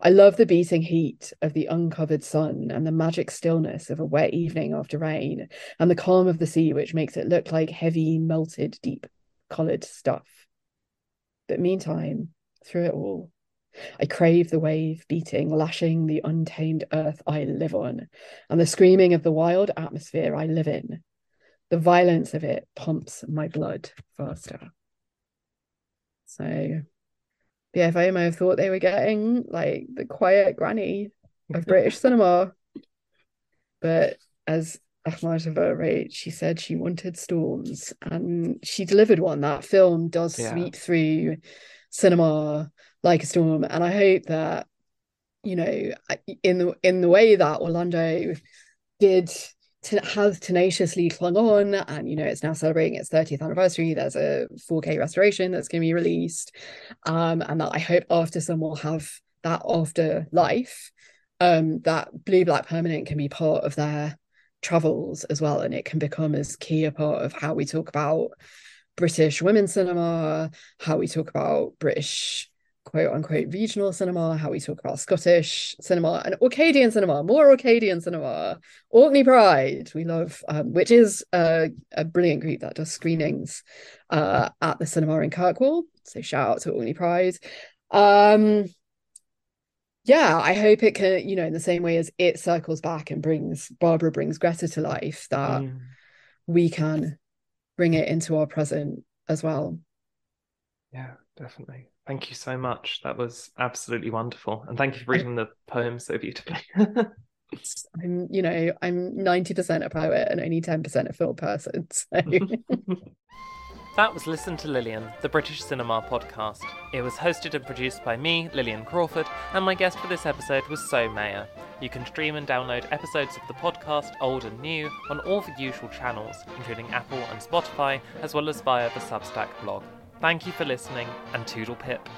I love the beating heat of the uncovered sun and the magic stillness of a wet evening after rain, and the calm of the sea, which makes it look like heavy, melted, deep coloured stuff. But meantime, through it all, I crave the wave beating, lashing the untamed earth I live on, and the screaming of the wild atmosphere I live in. The violence of it pumps my blood faster. So, BFI may have thought they were getting like the quiet granny of British cinema, but as Ahmadova wrote, she said she wanted storms, and she delivered one. That film does Yeah. sweep through cinema like a storm, and I hope that you know in the in the way that Orlando did has tenaciously clung on and you know it's now celebrating its 30th anniversary. There's a 4k restoration that's going to be released. Um and that I hope after some will have that after life um that blue black permanent can be part of their travels as well and it can become as key a part of how we talk about British women's cinema how we talk about British quote unquote regional cinema, how we talk about Scottish cinema and Orcadian cinema, more Orcadian cinema, Orkney Pride, we love, um, which is a, a brilliant group that does screenings uh, at the cinema in Kirkwall. So shout out to Orkney Pride. Um, yeah, I hope it can, you know, in the same way as it circles back and brings Barbara brings Greta to life, that we can bring it into our present as well. Yeah, definitely. Thank you so much. That was absolutely wonderful. And thank you for reading the poem so beautifully. I'm, you know, I'm 90% a poet and only 10% a film person. So That was Listen to Lillian, the British Cinema podcast. It was hosted and produced by me, Lillian Crawford, and my guest for this episode was So Mayer. You can stream and download episodes of the podcast, old and new, on all the usual channels, including Apple and Spotify, as well as via the Substack blog. Thank you for listening, and Toodle Pip.